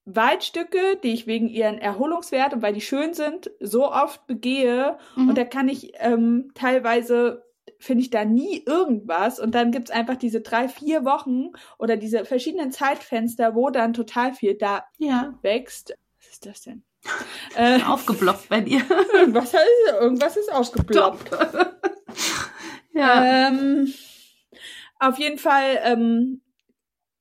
Waldstücke, die ich wegen ihren Erholungswert und weil die schön sind, so oft begehe mhm. und da kann ich ähm, teilweise finde ich da nie irgendwas und dann gibt's einfach diese drei, vier Wochen oder diese verschiedenen Zeitfenster, wo dann total viel da ja. wächst. Was ist das denn? Äh, Aufgeploppt bei dir. irgendwas, irgendwas ist ausgeploppt. ja. Ähm, auf jeden Fall ähm,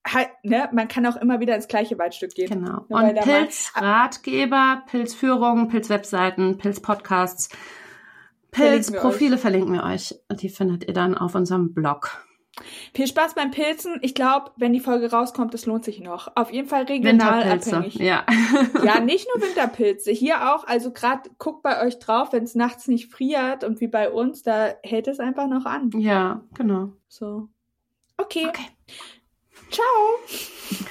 halt, ne, man kann auch immer wieder ins gleiche Waldstück gehen. Genau. Und Pilzratgeber, Pilzführungen, Pilzwebseiten, Pilzpodcasts, Pilzprofile verlinken wir euch. Die findet ihr dann auf unserem Blog. Viel Spaß beim Pilzen. Ich glaube, wenn die Folge rauskommt, es lohnt sich noch. Auf jeden Fall regional abhängig. Ja. ja, nicht nur Winterpilze. Hier auch, also gerade guckt bei euch drauf, wenn es nachts nicht friert und wie bei uns, da hält es einfach noch an. Ja, genau. So. Okay. okay. Ciao.